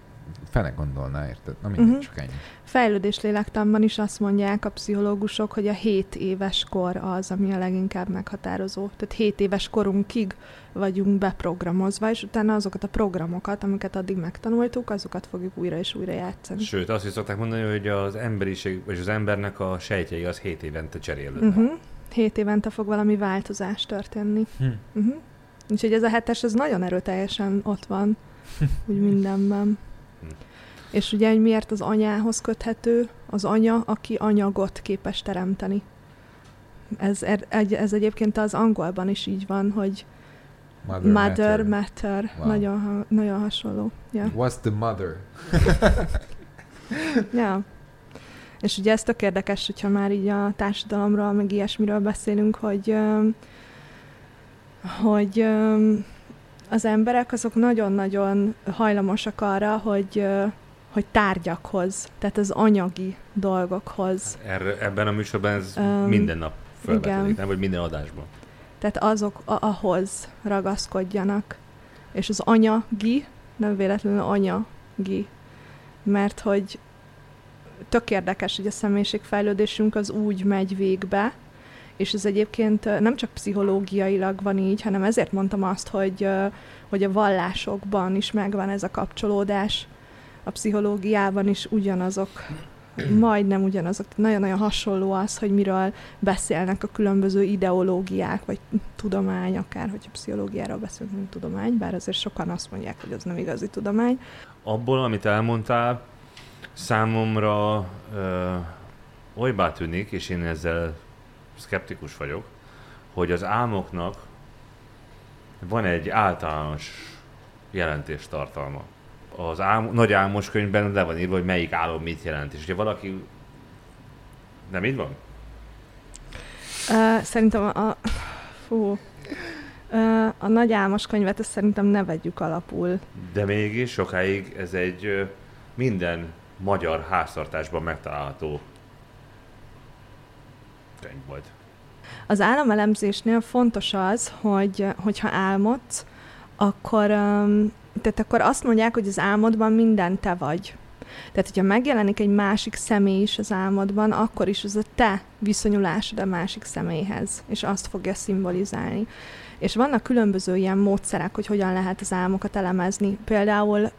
fene gondolná, érted? Na mindegy, uh-huh. csak ennyi. Fejlődés lélektanban is azt mondják a pszichológusok, hogy a 7 éves kor az, ami a leginkább meghatározó. Tehát 7 éves korunkig vagyunk beprogramozva, és utána azokat a programokat, amiket addig megtanultuk, azokat fogjuk újra és újra játszani. Sőt, azt is szokták mondani, hogy az emberiség, vagy az embernek a sejtjei az 7 évente cserélődnek. Uh-huh. 7 évente fog valami változás történni. Hm. Uh-huh. Úgyhogy ez a hetes, ez nagyon erőteljesen ott van, úgy mindenben. Hm. És ugye, hogy miért az anyához köthető, az anya, aki anyagot képes teremteni. Ez, er, ez egyébként az angolban is így van, hogy Mother, mother matter. matter. Wow. Nagyon, nagyon hasonló. Yeah. What's the mother? ja. És ugye ez tök érdekes, hogyha már így a társadalomról, meg ilyesmiről beszélünk, hogy, hogy az emberek azok nagyon-nagyon hajlamosak arra, hogy, hogy tárgyakhoz, tehát az anyagi dolgokhoz. Erre, ebben a műsorban ez um, minden nap felvetődik, nem? Vagy minden adásban. Tehát azok a, ahhoz ragaszkodjanak. És az anyagi, nem véletlenül anyagi, mert hogy tök érdekes, hogy a személyiségfejlődésünk az úgy megy végbe, és ez egyébként nem csak pszichológiailag van így, hanem ezért mondtam azt, hogy, hogy a vallásokban is megvan ez a kapcsolódás, a pszichológiában is ugyanazok, majdnem ugyanazok, nagyon-nagyon hasonló az, hogy miről beszélnek a különböző ideológiák, vagy tudomány, akár hogyha pszichológiáról beszélünk, mint tudomány, bár azért sokan azt mondják, hogy az nem igazi tudomány. Abból, amit elmondtál, Számomra ö, olybá tűnik, és én ezzel szkeptikus vagyok, hogy az álmoknak van egy általános jelentéstartalma. Az álm, nagy álmos könyvben le van írva, hogy melyik álom mit jelent. És ugye valaki... Nem így van? Uh, szerintem a... Fú. Uh, a nagy álmos könyvet ezt szerintem ne vegyük alapul. De mégis sokáig ez egy uh, minden magyar háztartásban megtalálható könyv volt. Az állomelemzésnél fontos az, hogy hogyha álmodsz, akkor, tehát akkor azt mondják, hogy az álmodban minden te vagy. Tehát, hogyha megjelenik egy másik személy is az álmodban, akkor is az a te viszonyulásod a másik személyhez, és azt fogja szimbolizálni. És vannak különböző ilyen módszerek, hogy hogyan lehet az álmokat elemezni. Például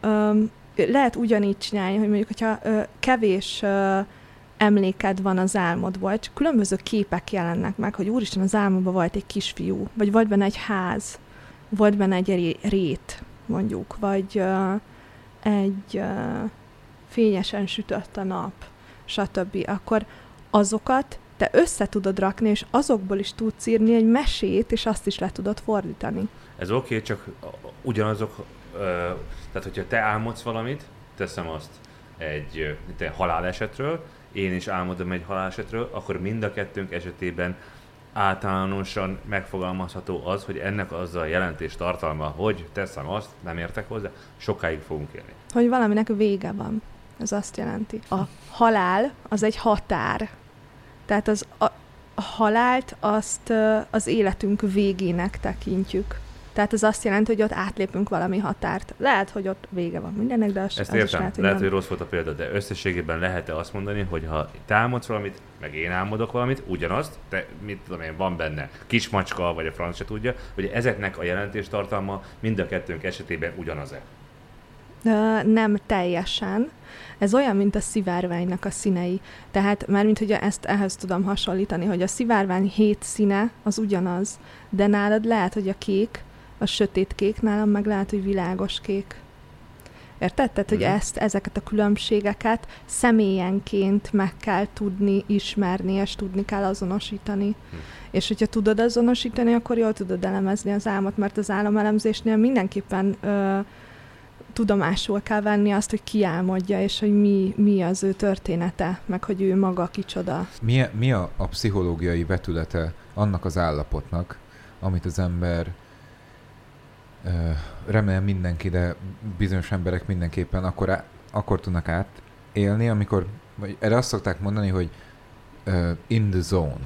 lehet ugyanígy csinálni, hogy mondjuk, hogyha ö, kevés ö, emléked van az álmodból, csak különböző képek jelennek meg, hogy úristen, az álmodban volt egy kisfiú, vagy volt benne egy ház, volt benne egy rét, mondjuk, vagy ö, egy ö, fényesen sütött a nap, stb. Akkor azokat te össze tudod rakni, és azokból is tudsz írni egy mesét, és azt is le tudod fordítani. Ez oké, okay, csak ugyanazok tehát, hogyha te álmodsz valamit, teszem azt egy, egy halálesetről, én is álmodom egy halálesetről, akkor mind a kettőnk esetében általánosan megfogalmazható az, hogy ennek az a jelentés tartalma, hogy teszem azt, nem értek hozzá, sokáig fogunk élni. Hogy valaminek vége van. Ez azt jelenti. A halál az egy határ. Tehát az, a, a halált azt az életünk végének tekintjük. Tehát ez azt jelenti, hogy ott átlépünk valami határt. Lehet, hogy ott vége van mindennek, de az, Ezt az értem. is lehet, hogy lehet, nem. hogy rossz volt a példa, de összességében lehet-e azt mondani, hogy ha te álmodsz valamit, meg én álmodok valamit, ugyanazt, te, mit tudom én, van benne kismacska, vagy a franc se tudja, hogy ezeknek a jelentéstartalma mind a kettőnk esetében ugyanaz-e. Ö, nem teljesen. Ez olyan, mint a szivárványnak a színei. Tehát már mint hogy ezt ehhez tudom hasonlítani, hogy a szivárvány hét színe az ugyanaz, de nálad lehet, hogy a kék, a sötét kék, nálam meg lehet, hogy világos kék. Érted? Tehát, hogy Mhm. ezt, ezeket a különbségeket személyenként meg kell tudni ismerni, és tudni kell azonosítani. Hm. És hogyha tudod azonosítani, akkor jól tudod elemezni az álmot, mert az álomelemzésnél mindenképpen ö, tudomásul kell venni azt, hogy ki álmodja, és hogy mi, mi az ő története, meg hogy ő maga kicsoda. Mi, mi a, a pszichológiai vetülete annak az állapotnak, amit az ember remélem mindenki, de bizonyos emberek mindenképpen akkor, á, akkor tudnak átélni, amikor, vagy erre azt szokták mondani, hogy ö, in the zone,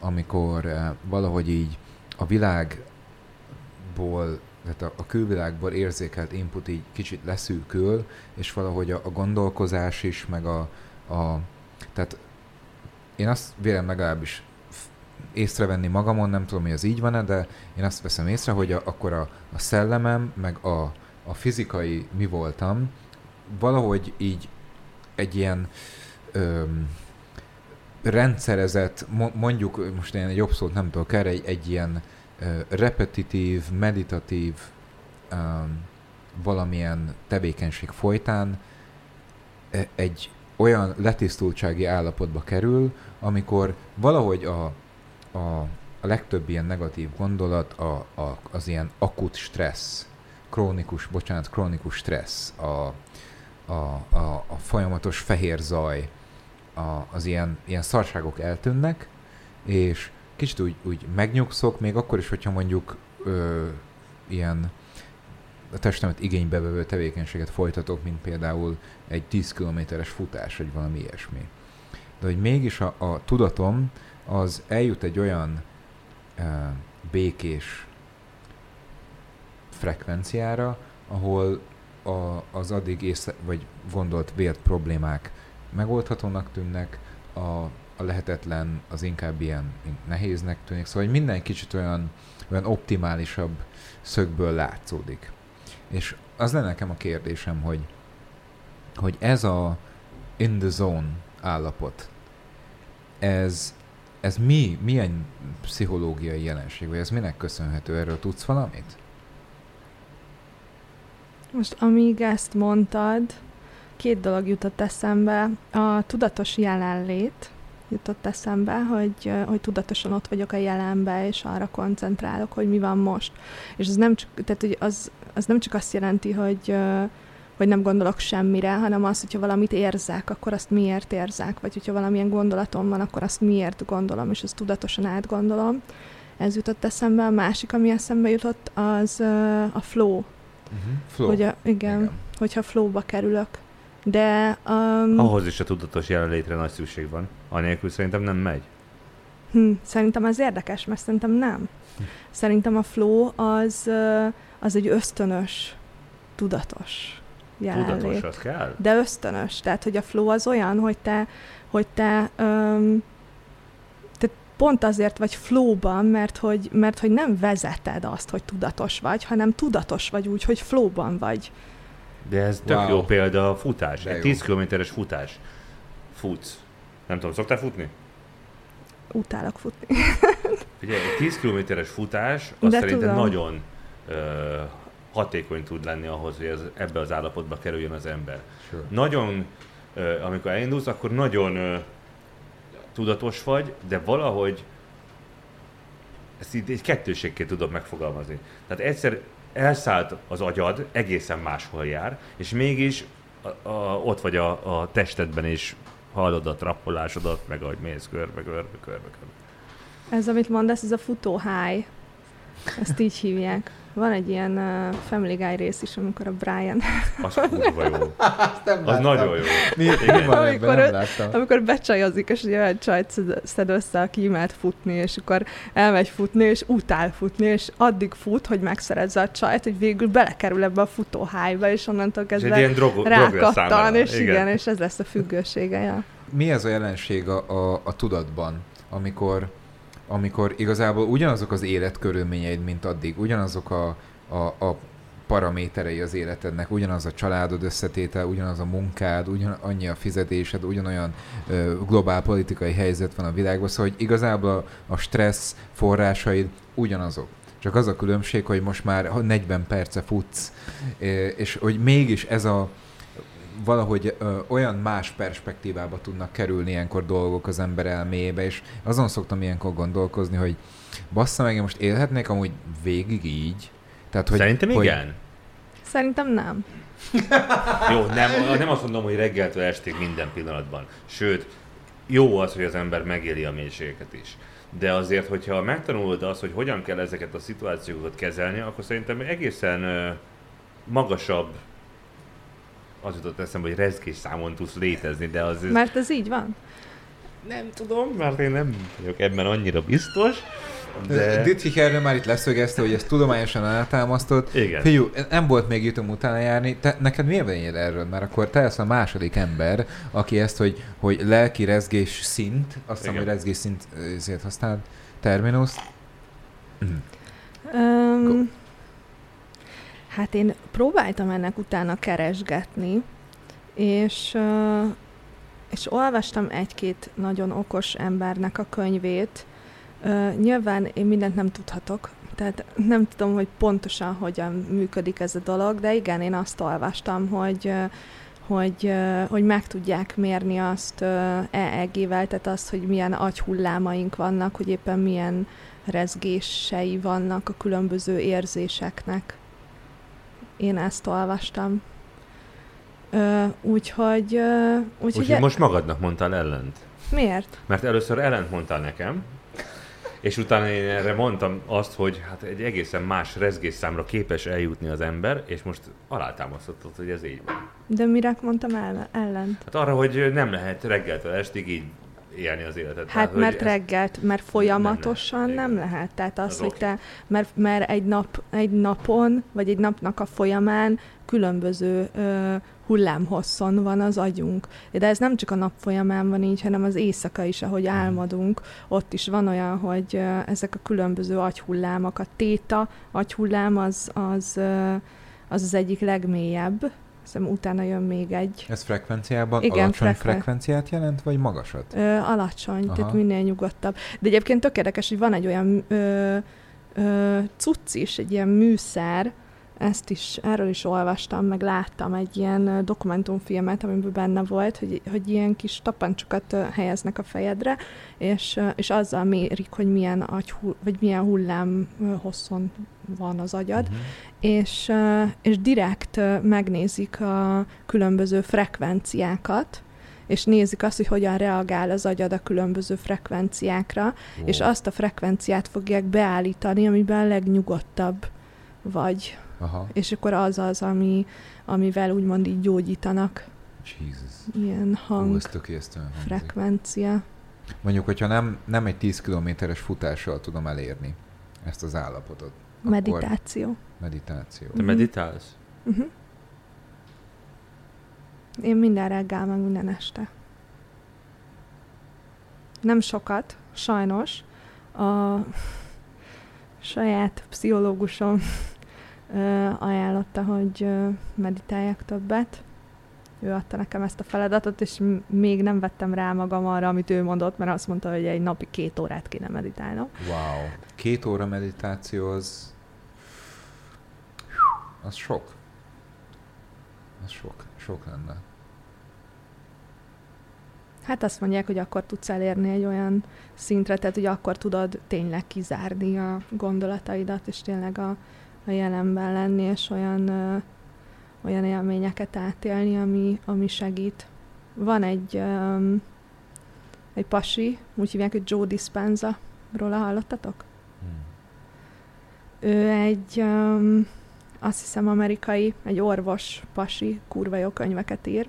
amikor ö, valahogy így a világból, tehát a, a külvilágból érzékelt input így kicsit leszűkül, és valahogy a, a gondolkozás is, meg a, a tehát én azt vélem legalábbis észrevenni magamon, nem tudom, hogy ez így van-e, de én azt veszem észre, hogy a, akkor a, a szellemem, meg a, a fizikai mi voltam, valahogy így egy ilyen öm, rendszerezett, mo- mondjuk, most én egy jobb szót nem tudok erre, egy, egy ilyen ö, repetitív, meditatív öm, valamilyen tevékenység folytán e- egy olyan letisztultsági állapotba kerül, amikor valahogy a, a, a legtöbb ilyen negatív gondolat a, a, az ilyen akut stressz, krónikus, bocsánat, krónikus stressz, a, a, a, a folyamatos fehér zaj, a, az ilyen, ilyen szarságok eltűnnek, és kicsit úgy, úgy megnyugszok, még akkor is, hogyha mondjuk ö, ilyen a testemet igénybe vevő tevékenységet folytatok, mint például egy 10 kilométeres futás, vagy valami ilyesmi. De hogy mégis a, a tudatom az eljut egy olyan e, békés frekvenciára, ahol a, az addig észre, vagy gondolt vélt problémák megoldhatónak tűnnek, a, a lehetetlen az inkább ilyen nehéznek tűnik, szóval minden kicsit olyan, olyan optimálisabb szögből látszódik. És az lenne nekem a kérdésem, hogy, hogy ez a in the zone állapot, ez, ez mi, milyen pszichológiai jelenség, vagy ez minek köszönhető? Erről tudsz valamit? Most amíg ezt mondtad, két dolog jutott eszembe. A tudatos jelenlét jutott eszembe, hogy, hogy tudatosan ott vagyok a jelenbe, és arra koncentrálok, hogy mi van most. És az nem csak, tehát, hogy az, az nem csak azt jelenti, hogy, hogy nem gondolok semmire, hanem az, hogyha valamit érzek, akkor azt miért érzek, vagy hogyha valamilyen gondolatom van, akkor azt miért gondolom, és azt tudatosan átgondolom. Ez jutott eszembe. A másik, ami eszembe jutott, az a flow. Uh-huh. Flow. Hogy a, igen, igen, hogyha flowba kerülök. De um, Ahhoz is a tudatos jelenlétre nagy szükség van. Anélkül szerintem nem megy. hm, szerintem az érdekes, mert szerintem nem. Szerintem a flow az, az egy ösztönös, tudatos jelenlét. Tudatos, az kell? De ösztönös. Tehát, hogy a flow az olyan, hogy te, hogy te, um, te pont azért vagy flowban, mert hogy, mert hogy nem vezeted azt, hogy tudatos vagy, hanem tudatos vagy úgy, hogy flowban vagy. De ez tök Wow. jó példa a futás. De Egy jó. 10 kilométeres futás. Futsz. Nem tudom, szoktál futni? Utálok futni. Ugye egy 10 kilométeres futás, az De szerintem tudom. nagyon ö, hatékony tud lenni ahhoz, hogy ez, ebbe az állapotba kerüljön az ember. Sure. Nagyon, amikor elindulsz, akkor nagyon tudatos vagy, de valahogy ezt így egy kettőségként tudod megfogalmazni. Tehát egyszer elszállt az agyad, egészen máshol jár, és mégis a, a, ott vagy a, a testedben is hallod a trappolásodat, meg ahogy mész körbe, körbe, körbe, körbe. Ez, amit mondasz, ez a futó high. Ezt így hívják. Van egy ilyen uh, Family Guy rész is, amikor a Brian, Az kurva jó. Azt nem Az nagyon jó. Mi, mi van Amikor ebben? Nem amikor becsajozik, és egy olyan csajt szed- össze, aki imád futni, és akkor elmegy futni, és utál futni, és addig fut, hogy megszerezze a csajt, hogy végül belekerül ebbe a futóhájba, és onnantól És kezdve ilyen drog, rákattan, és igen. igen, és ez lesz a függősége. Ja. Mi ez a jelenség a, a, a tudatban, amikor, amikor igazából ugyanazok az életkörülményeid, mint addig, ugyanazok a, a, a paraméterei az életednek, ugyanaz a családod összetétel, ugyanaz a munkád, ugyan, annyi a fizetésed, ugyanolyan ö, globál politikai helyzet van a világban, szóval hogy igazából a, a stressz forrásaid ugyanazok. Csak az a különbség, hogy most már 40 perce futsz, és hogy mégis ez a valahogy ö, olyan más perspektívába tudnak kerülni ilyenkor dolgok az ember elméjébe, és azon szoktam ilyenkor gondolkozni, hogy bassza meg, én most élhetnék amúgy végig így. Tehát, hogy, Szerintem hogy, igen. Szerintem nem. Jó, nem, nem azt mondom, hogy reggeltől estig minden pillanatban. Sőt, jó az, hogy az ember megéli a mélységeket is. De azért, hogyha megtanulod azt, hogy hogyan kell ezeket a szituációkat kezelni, akkor szerintem egészen ö, magasabb az jutott eszembe, hogy rezgés számon tudsz létezni, de az... Mert ez így van. Nem tudom, mert én nem vagyok ebben annyira biztos, De... Ditchik erről már itt leszögezte, hogy ez tudományosan alátámasztott. Igen. Figyú, nem volt még jutom utána járni. Te, neked mi a véleményed erről? Mert akkor te lesz a második ember, aki ezt, hogy, hogy lelki rezgés szint, azt hiszem, hogy rezgés szint ezért használod, terminus. Um, hát én próbáltam ennek utána keresgetni, és, és olvastam egy-két nagyon okos embernek a könyvét. Nyilván én mindent nem tudhatok, tehát nem tudom, hogy pontosan hogyan működik ez a dolog, de igen, én azt olvastam, hogy hogy, hogy meg tudják mérni azt EEG-vel, tehát azt, hogy milyen agyhullámaink vannak, hogy éppen milyen rezgései vannak a különböző érzéseknek. Én ezt olvastam. Ö, úgyhogy... Ö, úgyhogy Úgyhogy most magadnak mondtál ellent. Miért? Mert először ellent mondtál nekem, és utána én erre mondtam azt, hogy hát egy egészen más rezgésszámra képes eljutni az ember, és most alátámasztottad, hogy ez így van. De mire mondtam ellen? ellen? Hát arra, hogy nem lehet reggeltől estig így élni az életet. Hát hogy mert reggelt, mert folyamatosan Nem nem, lehet, igen. lehet. Tehát az, Az hogy te, mert, mert egy, nap, egy napon, vagy egy napnak a folyamán különböző ö, hullámhosszon van az agyunk. De ez nem csak a nap folyamán van így, hanem az éjszaka is, ahogy Mhm. álmodunk. Ott is van olyan, hogy ö, ezek a különböző agyhullámok, a téta agyhullám az az, ö, az, az egyik legmélyebb. Hiszem utána jön még egy. Ez frekvenciában Igen, alacsony frekven- frekvenciát jelent, vagy magasat? Ö, alacsony, Aha. tehát minél nyugodtabb. De egyébként tök érdekes, hogy van egy olyan ö, ö, cucc is, egy ilyen műszer, ezt is, erről is olvastam, meg láttam egy ilyen dokumentumfilmet, amiben benne volt, hogy, hogy ilyen kis tapancsokat helyeznek a fejedre, és, és azzal mérik, hogy milyen, agy, vagy milyen hullám hosszon van az agyad, Mhm. és, és direkt megnézik a különböző frekvenciákat, és nézik azt, hogy hogyan reagál az agyad a különböző frekvenciákra, Wow. és azt a frekvenciát fogják beállítani, amiben a legnyugodtabb vagy. Aha, És akkor az az, ami, amivel úgymond így gyógyítanak. Jesus. Ilyen hang, ez frekvencia. Mondjuk, hogyha nem, nem egy 10 kilométeres futással tudom elérni ezt az állapotot, Meditáció. meditáció. Te meditálsz? Uh-huh. Én minden reggel, meg minden este. Nem sokat, sajnos. A saját pszichológusom ajánlotta, hogy meditáljak többet. Ő adta nekem ezt a feladatot, és még nem vettem rá magam arra, amit ő mondott, mert azt mondta, hogy egy napi két órát kéne meditálnom. Wow. Két óra meditáció az... Az sok. Az sok. Sok lenne. Hát azt mondják, hogy akkor tudsz elérni egy olyan szintre, tehát hogy akkor tudod tényleg kizárni a gondolataidat, és tényleg a, a jelenben lenni, és olyan, ö, olyan élményeket átélni, ami, ami segít. Van egy, um, egy pasi, úgy hívják, hogy Joe Dispenza, Róla hallottatok? Hmm. Ő egy, um, azt hiszem, amerikai, egy orvos, pasi, kurva jó könyveket ír,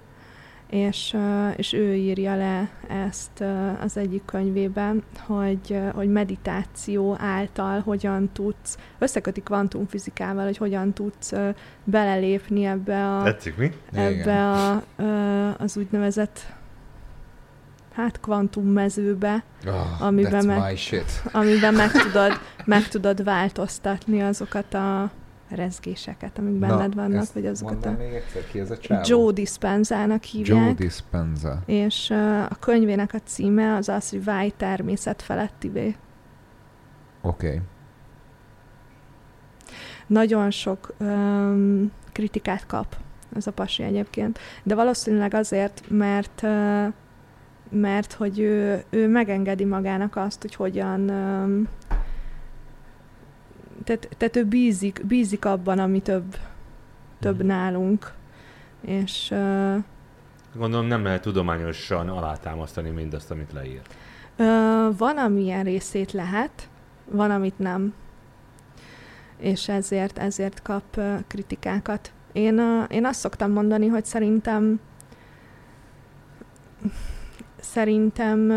és, és ő írja le ezt az egyik könyvében, hogy, hogy meditáció által hogyan tudsz, összeköti kvantumfizikával, hogy hogyan tudsz belelépni ebbe a, Tetszik mi? ebbe a, az úgynevezett hát kvantummezőbe, Oh, Amiben that's meg- amiben meg tudod, meg tudod változtatni azokat a rezgéseket, amik benned vannak, vagy azokat a... még egyszer, ki ez a csávó? Joe Dispenzának hívják. Joe Dispenza. és uh, a könyvének a címe az az, hogy Vágy természet felettivé. Oké. Okay. Nagyon sok um, kritikát kap ez a pasi egyébként, de valószínűleg azért, mert uh, mert hogy ő, ő megengedi magának azt, hogy hogyan um, tehát, tehát ő bízik, bízik abban, ami több, több Mhm. nálunk, és uh, Gondolom nem lehet tudományosan alátámasztani mindazt, amit leír. Ö, van, amilyen részét lehet, van, amit nem. És ezért, ezért kap ö, kritikákat. Én, ö, én azt szoktam mondani, hogy szerintem szerintem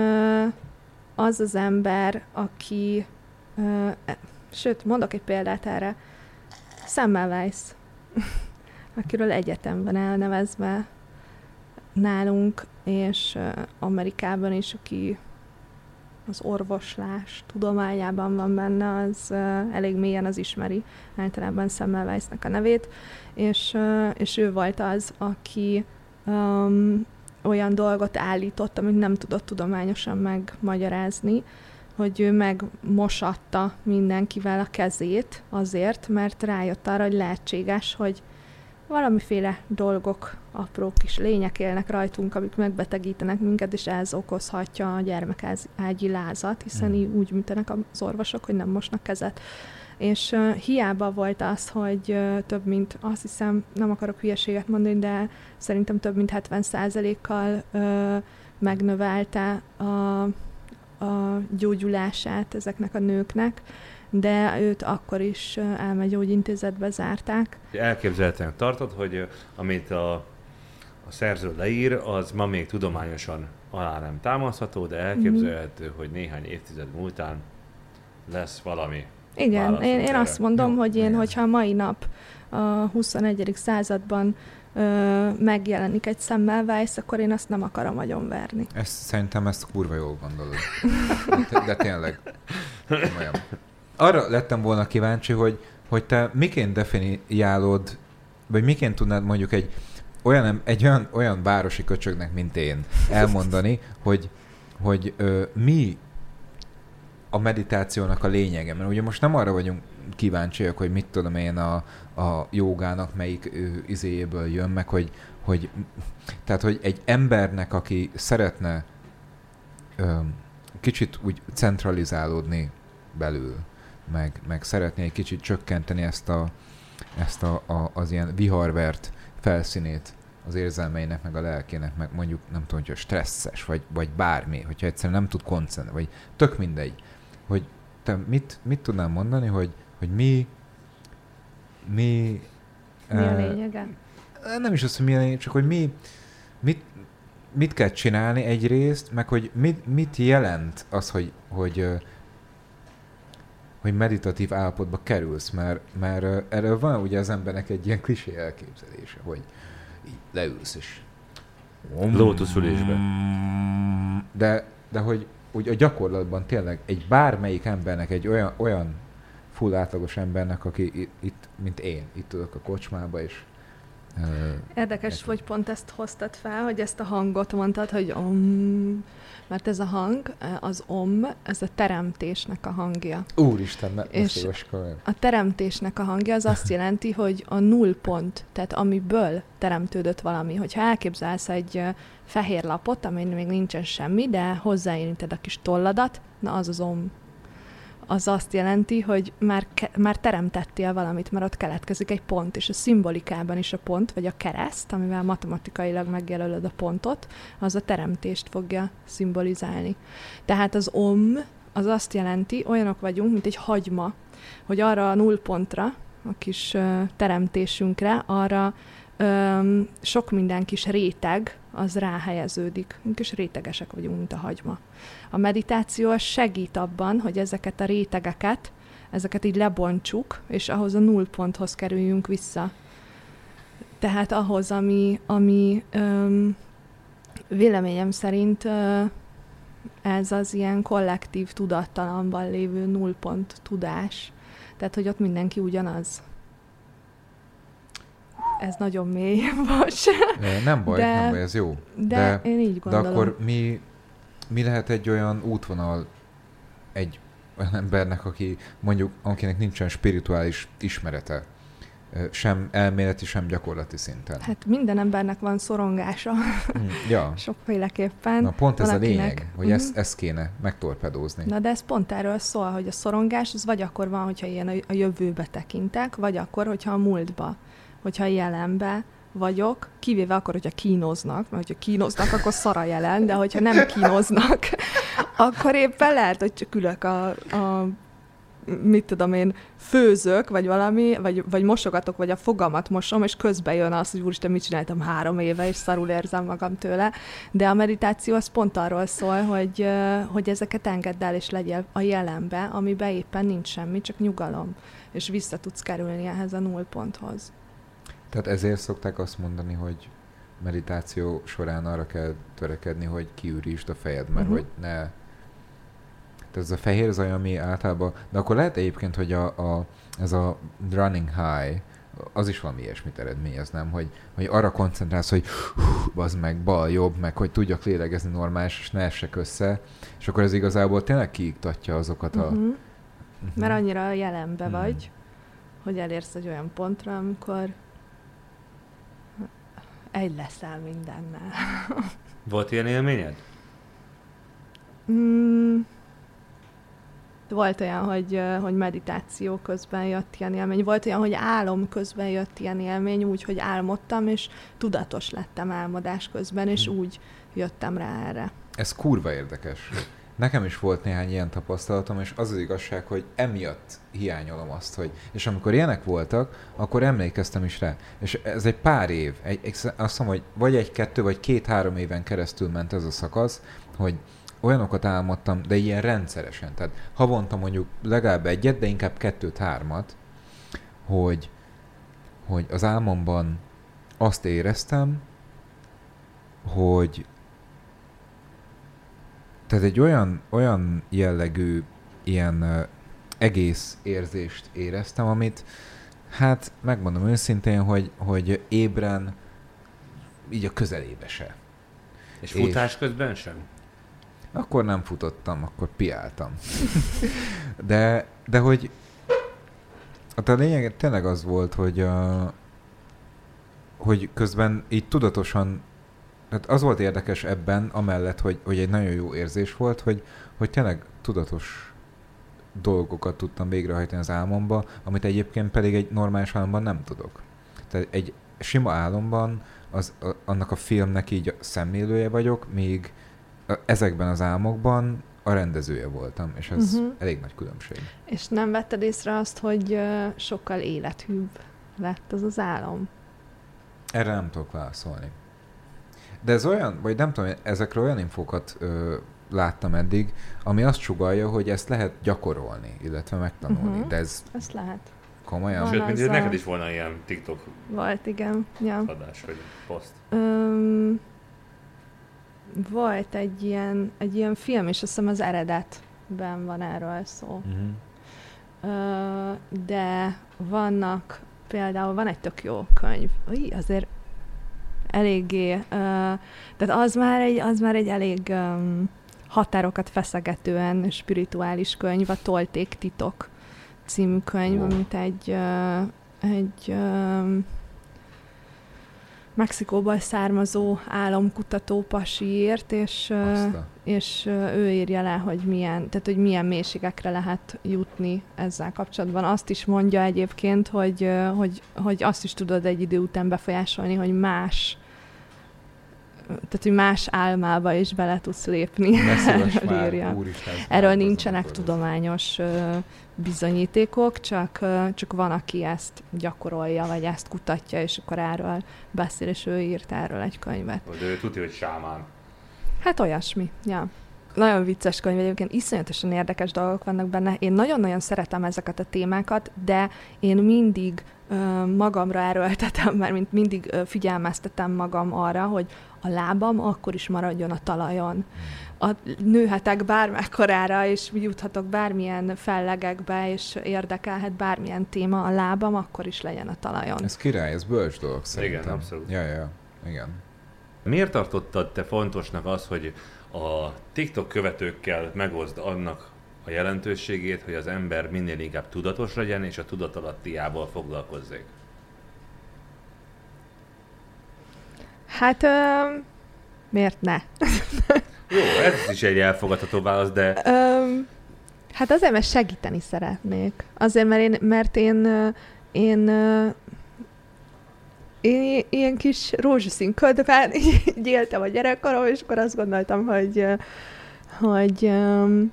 az az ember, aki sőt, mondok egy példát erre, Semmelweis, akiről egyetem van elnevezve nálunk, és Amerikában is, aki az orvoslás tudományában van benne, az elég mélyen az ismeri általában Semmelweisnek a nevét, és, és ő volt az, aki um, olyan dolgot állított, amit nem tudott tudományosan megmagyarázni, hogy ő megmosatta mindenkivel a kezét azért, mert rájött arra, hogy lehetséges, hogy valamiféle dolgok, apró kis lények élnek rajtunk, amik megbetegítenek minket, és ez okozhatja a gyermekágyi lázat, hiszen Mhm. így úgy műtenek az orvosok, hogy nem mosnak kezet. És uh, hiába volt az, hogy uh, több mint, azt hiszem, nem akarok hülyeséget mondani, de szerintem több mint 70%-kal uh, megnövelte a, a gyógyulását ezeknek a nőknek, de őt akkor is elmegyógyintézetbe zárták. Elképzelhetően tartod, hogy amit a, a szerző leír, az ma még tudományosan alá nem támaszható, de elképzelhető, hogy néhány évtized múltán lesz valami. Igen, én, én erre. azt mondom, Jó, hogy én, igen. hogyha mai nap a 21. században ö, megjelenik egy Semmelweis, akkor én azt nem akarom agyonverni. Ezt, szerintem ezt kurva jól gondolod. De, de tényleg. Komolyan. Arra lettem volna kíváncsi, hogy, hogy te miként definiálod, vagy miként tudnád mondjuk egy olyan, egy olyan, olyan városi köcsögnek, mint én, elmondani, hogy, hogy ö, mi a meditációnak a lényege. Mert ugye most nem arra vagyunk kíváncsiak, hogy mit tudom én a, a jogának melyik ö, izéjéből jön, meg hogy, hogy tehát, hogy egy embernek, aki szeretne ö, kicsit úgy centralizálódni belül, meg, meg szeretné egy kicsit csökkenteni ezt, a, ezt a, a, az ilyen viharvert felszínét az érzelmeinek, meg a lelkének, meg mondjuk nem tudom, hogyha stresszes, vagy, vagy bármi, hogyha egyszerűen nem tud koncentrálni, vagy tök mindegy, hogy te mit, mit tudnám mondani, hogy, hogy mi mi Mi a eh, lényege? nem is az, hogy mi a lényeg, csak hogy mi, mit, mit kell csinálni egyrészt, meg hogy mit, mit jelent az, hogy, hogy, ö, hogy meditatív állapotba kerülsz, mert, mert erről van ugye az embernek egy ilyen klisé elképzelése, hogy így leülsz és Lótuszülésbe. De, de hogy úgy a gyakorlatban tényleg egy bármelyik embernek, egy olyan, olyan full átlagos embernek, aki itt, mint én, itt tudok a kocsmába, és Érdekes, hogy pont ezt hoztad fel, hogy ezt a hangot mondtad, hogy om, mert ez a hang, az om, ez a teremtésnek a hangja. Úristen, ne, És- komolyan. A teremtésnek a hangja az azt jelenti, hogy a nullpont, tehát amiből teremtődött valami. Hogyha elképzelsz egy fehér lapot, amin még nincsen semmi, de hozzáérinted a kis tolladat, na az az om. Az azt jelenti, hogy már, ke- már teremtettél valamit, mert ott keletkezik egy pont, és a szimbolikában is a pont, vagy a kereszt, amivel matematikailag megjelölöd a pontot, az a teremtést fogja szimbolizálni. Tehát az om az azt jelenti, olyanok vagyunk, mint egy hagyma, hogy arra a nullpontra, a kis teremtésünkre, arra öm, sok minden kis réteg az ráhelyeződik. Kis rétegesek vagyunk, mint a hagyma. A meditáció segít abban, hogy ezeket a rétegeket, ezeket így lebontsuk, és ahhoz a nullponthoz kerüljünk vissza. Tehát ahhoz, ami, ami öm, véleményem szerint ö, ez az ilyen kollektív tudattalamban lévő nullpont tudás. Tehát, hogy ott mindenki ugyanaz. Ez nagyon mély most. Nem baj, de, nem baj, ez jó. De, de én így gondolom. De akkor mi, mi lehet egy olyan útvonal egy olyan embernek, aki mondjuk, akinek nincsen spirituális ismerete, sem elméleti, sem gyakorlati szinten. Hát minden embernek van szorongása. Mm, ja. Sokféleképpen. Na pont ez Valakinek... a lényeg, hogy mm-hmm. ezt, ezt kéne megtorpedózni. Na de ez pont erről szól, hogy a szorongás az vagy akkor van, hogyha ilyen a jövőbe tekintek, vagy akkor, hogyha a múltba, hogyha jelenbe, vagyok, kivéve akkor, hogyha kínoznak, mert hogyha kínoznak, akkor szara jelen, de hogyha nem kínoznak, akkor éppen lehet, hogy csak ülök a, a mit tudom én, főzök, vagy valami, vagy, vagy mosogatok, vagy a fogamat mosom, és közben jön az, hogy úristen, mit csináltam három éve, és szarul érzem magam tőle. De a meditáció az pont arról szól, hogy, hogy ezeket engedd el, és legyél a jelenbe, amiben éppen nincs semmi, csak nyugalom, és vissza tudsz kerülni ehhez a nullponthoz. Tehát ezért szokták azt mondani, hogy meditáció során arra kell törekedni, hogy kiürítsd a fejed, mert uh-huh. hogy ne tehát ez a fehér zaj, ami általában, de akkor lehet egyébként, hogy a, a, ez a running high, az is valami ilyesmit eredményez, nem? Hogy, hogy arra koncentrálsz, hogy az meg bal, jobb, meg hogy tudjak lélegezni normális, és ne essek össze, és akkor ez igazából tényleg kiiktatja azokat a... Uh-huh. Uh-huh. Mert annyira jelenbe uh-huh. vagy, hogy elérsz egy olyan pontra, amikor egy leszel mindennel. Volt ilyen élményed? Mm, volt olyan, hogy, hogy meditáció közben jött ilyen élmény, volt olyan, hogy álom közben jött ilyen élmény, úgy, hogy álmodtam, és tudatos lettem álmodás közben, és hmm. úgy jöttem rá erre. Ez kurva érdekes. Nekem is volt néhány ilyen tapasztalatom, és az az igazság, hogy emiatt hiányolom azt, hogy... És amikor ilyenek voltak, akkor emlékeztem is rá. És ez egy pár év, egy, egy, azt mondom, hogy vagy egy-kettő, vagy két-három éven keresztül ment ez a szakasz, hogy olyanokat álmodtam, de ilyen rendszeresen. Tehát havonta mondjuk legalább egyet, de inkább kettőt, hármat, hogy, hogy az álmomban azt éreztem, hogy tehát egy olyan, olyan jellegű ilyen egész érzést éreztem, amit hát megmondom őszintén, hogy, hogy ébren így a közelébe se. És futás és, közben sem? Akkor nem futottam, akkor piáltam. de, de hogy hát a lényeg tényleg az volt, hogy, a, hogy közben így tudatosan, tehát az volt érdekes ebben, amellett, hogy, hogy egy nagyon jó érzés volt, hogy, hogy tényleg tudatos dolgokat tudtam végrehajtani az álmomba, amit egyébként pedig egy normális álomban nem tudok. Tehát egy sima álomban az, a, annak a filmnek így a szemlélője vagyok, míg ezekben az álmokban a rendezője voltam, és ez uh-huh. elég nagy különbség. És nem vetted észre azt, hogy sokkal élethűbb lett az az álom? Erre nem tudok válaszolni. De ez olyan, vagy nem tudom, ezekről olyan infókat ö, láttam eddig, ami azt sugalja, hogy ezt lehet gyakorolni, illetve megtanulni. Uh-huh. De ez... Ezt lehet. Komolyan? Sőt, mint neked is volna ilyen TikTok Volt, igen. Ja. adás, vagy poszt. Um, volt egy ilyen, egy ilyen film, és azt hiszem az eredetben van erről szó. Uh-huh. Uh, de vannak, például van egy tök jó könyv, Új, azért eléggé, uh, tehát az már egy, az már egy elég um, határokat feszegetően spirituális könyv, a Tolték titok című könyv, oh. amit egy, uh, egy um, Mexikóból származó álomkutató pasi írt, és, és ő írja le, hogy milyen, tehát, hogy milyen mélységekre lehet jutni ezzel kapcsolatban. Azt is mondja egyébként, hogy, hogy, hogy azt is tudod egy idő után befolyásolni, hogy más tehát hogy más álmába is bele tudsz lépni. Erről, írja. Úristen, Erről nincsenek tudományos bizonyítékok, csak, csak van, aki ezt gyakorolja, vagy ezt kutatja, és akkor erről beszél, és ő írt erről egy könyvet. De ő tudja, hogy sámán. Hát olyasmi, ja. Nagyon vicces könyv, egyébként iszonyatosan érdekes dolgok vannak benne. Én nagyon-nagyon szeretem ezeket a témákat, de én mindig magamra erőltetem, mert mint mindig figyelmeztetem magam arra, hogy a lábam akkor is maradjon a talajon. A, nőhetek bármekkorára, és juthatok bármilyen fellegekbe, és érdekelhet bármilyen téma, a lábam akkor is legyen a talajon. Ez király, ez bölcs dolog szerintem. Igen, abszolút. Ja, ja, igen. Miért tartottad te fontosnak az, hogy a TikTok követőkkel megozd annak a jelentőségét, hogy az ember minél inkább tudatos legyen, és a tudatalattiával foglalkozzék? Hát, ö, miért ne? Jó, ez is egy elfogadható válasz, de... Ö, hát azért, mert segíteni szeretnék. Azért, mert én, mert én, én, én ilyen kis rózsaszín ködben így éltem a gyerekkorom, és akkor azt gondoltam, hogy, hogy um,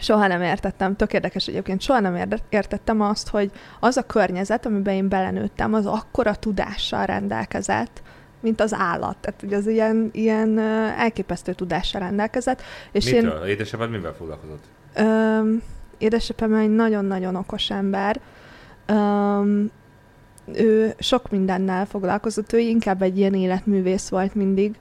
soha nem értettem, tök érdekes egyébként, soha nem értettem azt, hogy az a környezet, amiben én belenőttem, az akkora tudással rendelkezett, mint az állat. Tehát ugye az ilyen, ilyen elképesztő tudással rendelkezett. És Mitől? Én, édesapád mivel foglalkozott? Öm, édesapám egy nagyon-nagyon okos ember. Öm, ő sok mindennel foglalkozott, ő inkább egy ilyen életművész volt mindig,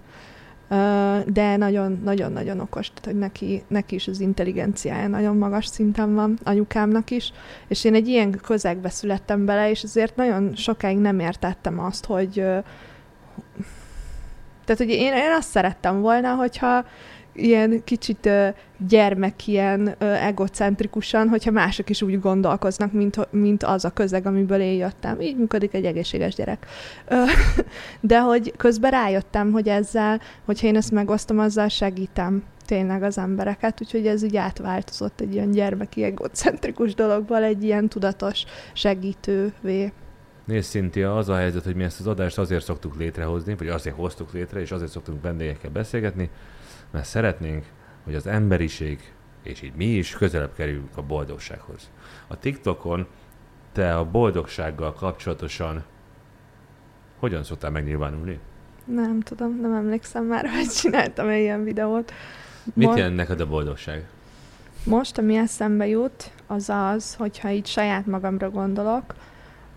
de nagyon-nagyon-nagyon okos, tehát hogy neki, neki is az intelligenciája nagyon magas szinten van, anyukámnak is, és én egy ilyen közegbe születtem bele, és azért nagyon sokáig nem értettem azt, hogy tehát, hogy én, én azt szerettem volna, hogyha ilyen kicsit uh, gyermek, ilyen uh, egocentrikusan, hogyha mások is úgy gondolkoznak, mint, mint az a közeg, amiből én jöttem. Így működik egy egészséges gyerek. Uh, de hogy közben rájöttem, hogy ezzel, hogyha én ezt megosztom, azzal segítem tényleg az embereket, úgyhogy ez így átváltozott egy ilyen gyermeki egocentrikus dologból egy ilyen tudatos segítővé. Nézd, Szintia, az a helyzet, hogy mi ezt az adást azért szoktuk létrehozni, vagy azért hoztuk létre, és azért szoktunk vendégekkel beszélgetni, mert szeretnénk, hogy az emberiség, és így mi is közelebb kerüljünk a boldogsághoz. A TikTokon te a boldogsággal kapcsolatosan hogyan szoktál megnyilvánulni? Nem tudom, nem emlékszem már, hogy csináltam egy ilyen videót. Mit jelent neked a boldogság? Most, ami eszembe jut, az az, hogyha így saját magamra gondolok,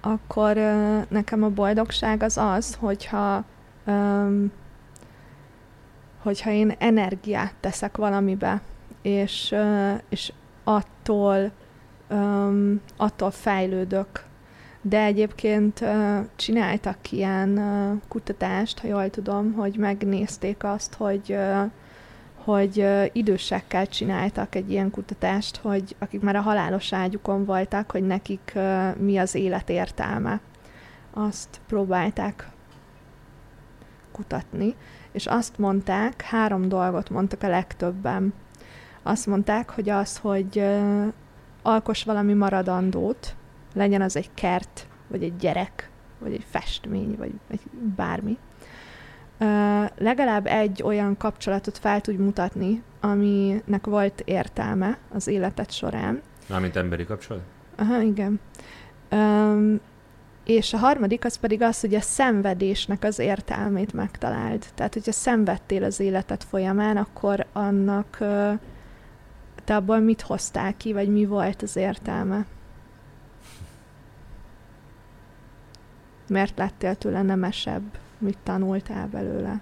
akkor uh, nekem a boldogság az az, hogyha um, hogyha én energiát teszek valamibe, és, és attól, attól fejlődök. De egyébként csináltak ilyen kutatást, ha jól tudom, hogy megnézték azt, hogy hogy idősekkel csináltak egy ilyen kutatást, hogy akik már a halálos ágyukon voltak, hogy nekik mi az élet értelme. Azt próbálták kutatni, és azt mondták, három dolgot mondtak a legtöbben. Azt mondták, hogy az, hogy alkos valami maradandót, legyen az egy kert, vagy egy gyerek, vagy egy festmény, vagy egy bármi. Uh, legalább egy olyan kapcsolatot fel tud mutatni, aminek volt értelme az életed során. Mármint emberi kapcsolat? Aha, igen. Um, és a harmadik az pedig az, hogy a szenvedésnek az értelmét megtaláld. Tehát, hogyha szenvedtél az életed folyamán, akkor annak te abból mit hoztál ki, vagy mi volt az értelme? Mert lettél tőle nemesebb? Mit tanultál belőle?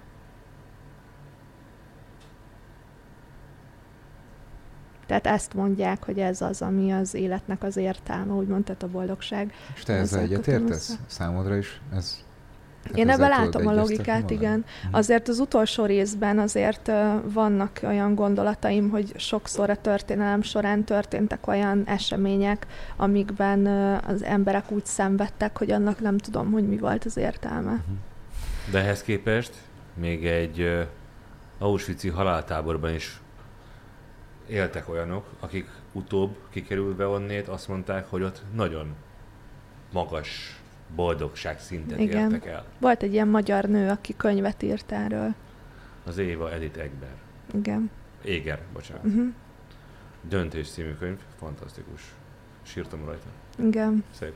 Tehát ezt mondják, hogy ez az, ami az életnek az értelme, úgymond, tehát a boldogság. És te ezzel egyetértesz? Számodra is ez tehát Én ebben látom a logikát, igen. Uh-huh. Azért az utolsó részben azért vannak olyan gondolataim, hogy sokszor a történelem során történtek olyan események, amikben az emberek úgy szenvedtek, hogy annak nem tudom, hogy mi volt az értelme. Uh-huh. De ehhez képest még egy Auschwitz-i haláltáborban is éltek olyanok, akik utóbb kikerülve onnét azt mondták, hogy ott nagyon magas boldogság szintet Igen. értek el. Volt egy ilyen magyar nő, aki könyvet írt erről. Az Éva Edith Egber. Igen. Éger, bocsánat. Uh-huh. Döntés című könyv, fantasztikus. Sírtam rajta. Igen. Szép.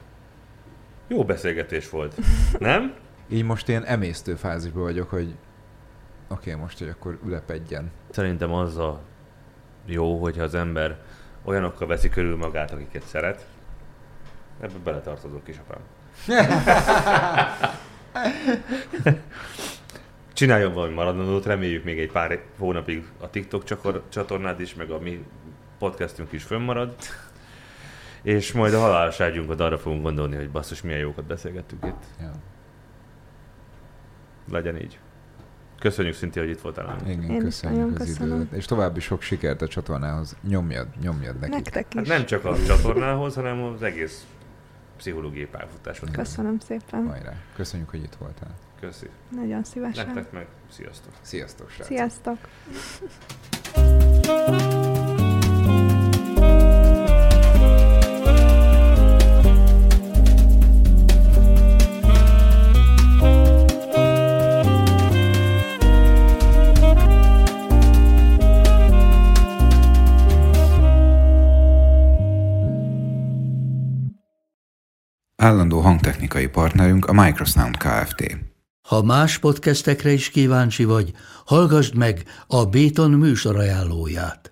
Jó beszélgetés volt. Nem? Így most ilyen emésztő fázisban vagyok, hogy oké, okay, most, hogy akkor ülepedjen. Szerintem az a jó, hogyha az ember olyanokkal veszi körül magát, akiket szeret. Ebbe beletartozok is, apám. Csináljon valami maradandót, reméljük még egy pár hónapig a TikTok csatornád is, meg a mi podcastünk is fönnmarad. És majd a halálos ágyunkat arra fogunk gondolni, hogy basszus, milyen jókat beszélgettünk itt. Ja. Legyen így. Köszönjük Szinti, hogy itt voltál. Igen, Én is köszönjük az köszönöm. időt. És további sok sikert a csatornához. Nyomjad, nyomjad nekik. Nektek Hát is. nem csak a csatornához, hanem az egész pszichológiai pályafutásod. Köszönöm szépen. Hajrá. Köszönjük, hogy itt voltál. Köszi. Nagyon szívesen. Nektek meg sziasztok. Sziasztok, srácok. Sziasztok. Állandó hangtechnikai partnerünk a Microsound Kft. Ha más podcastekre is kíváncsi vagy, hallgassd meg a Béton műsor ajánlóját.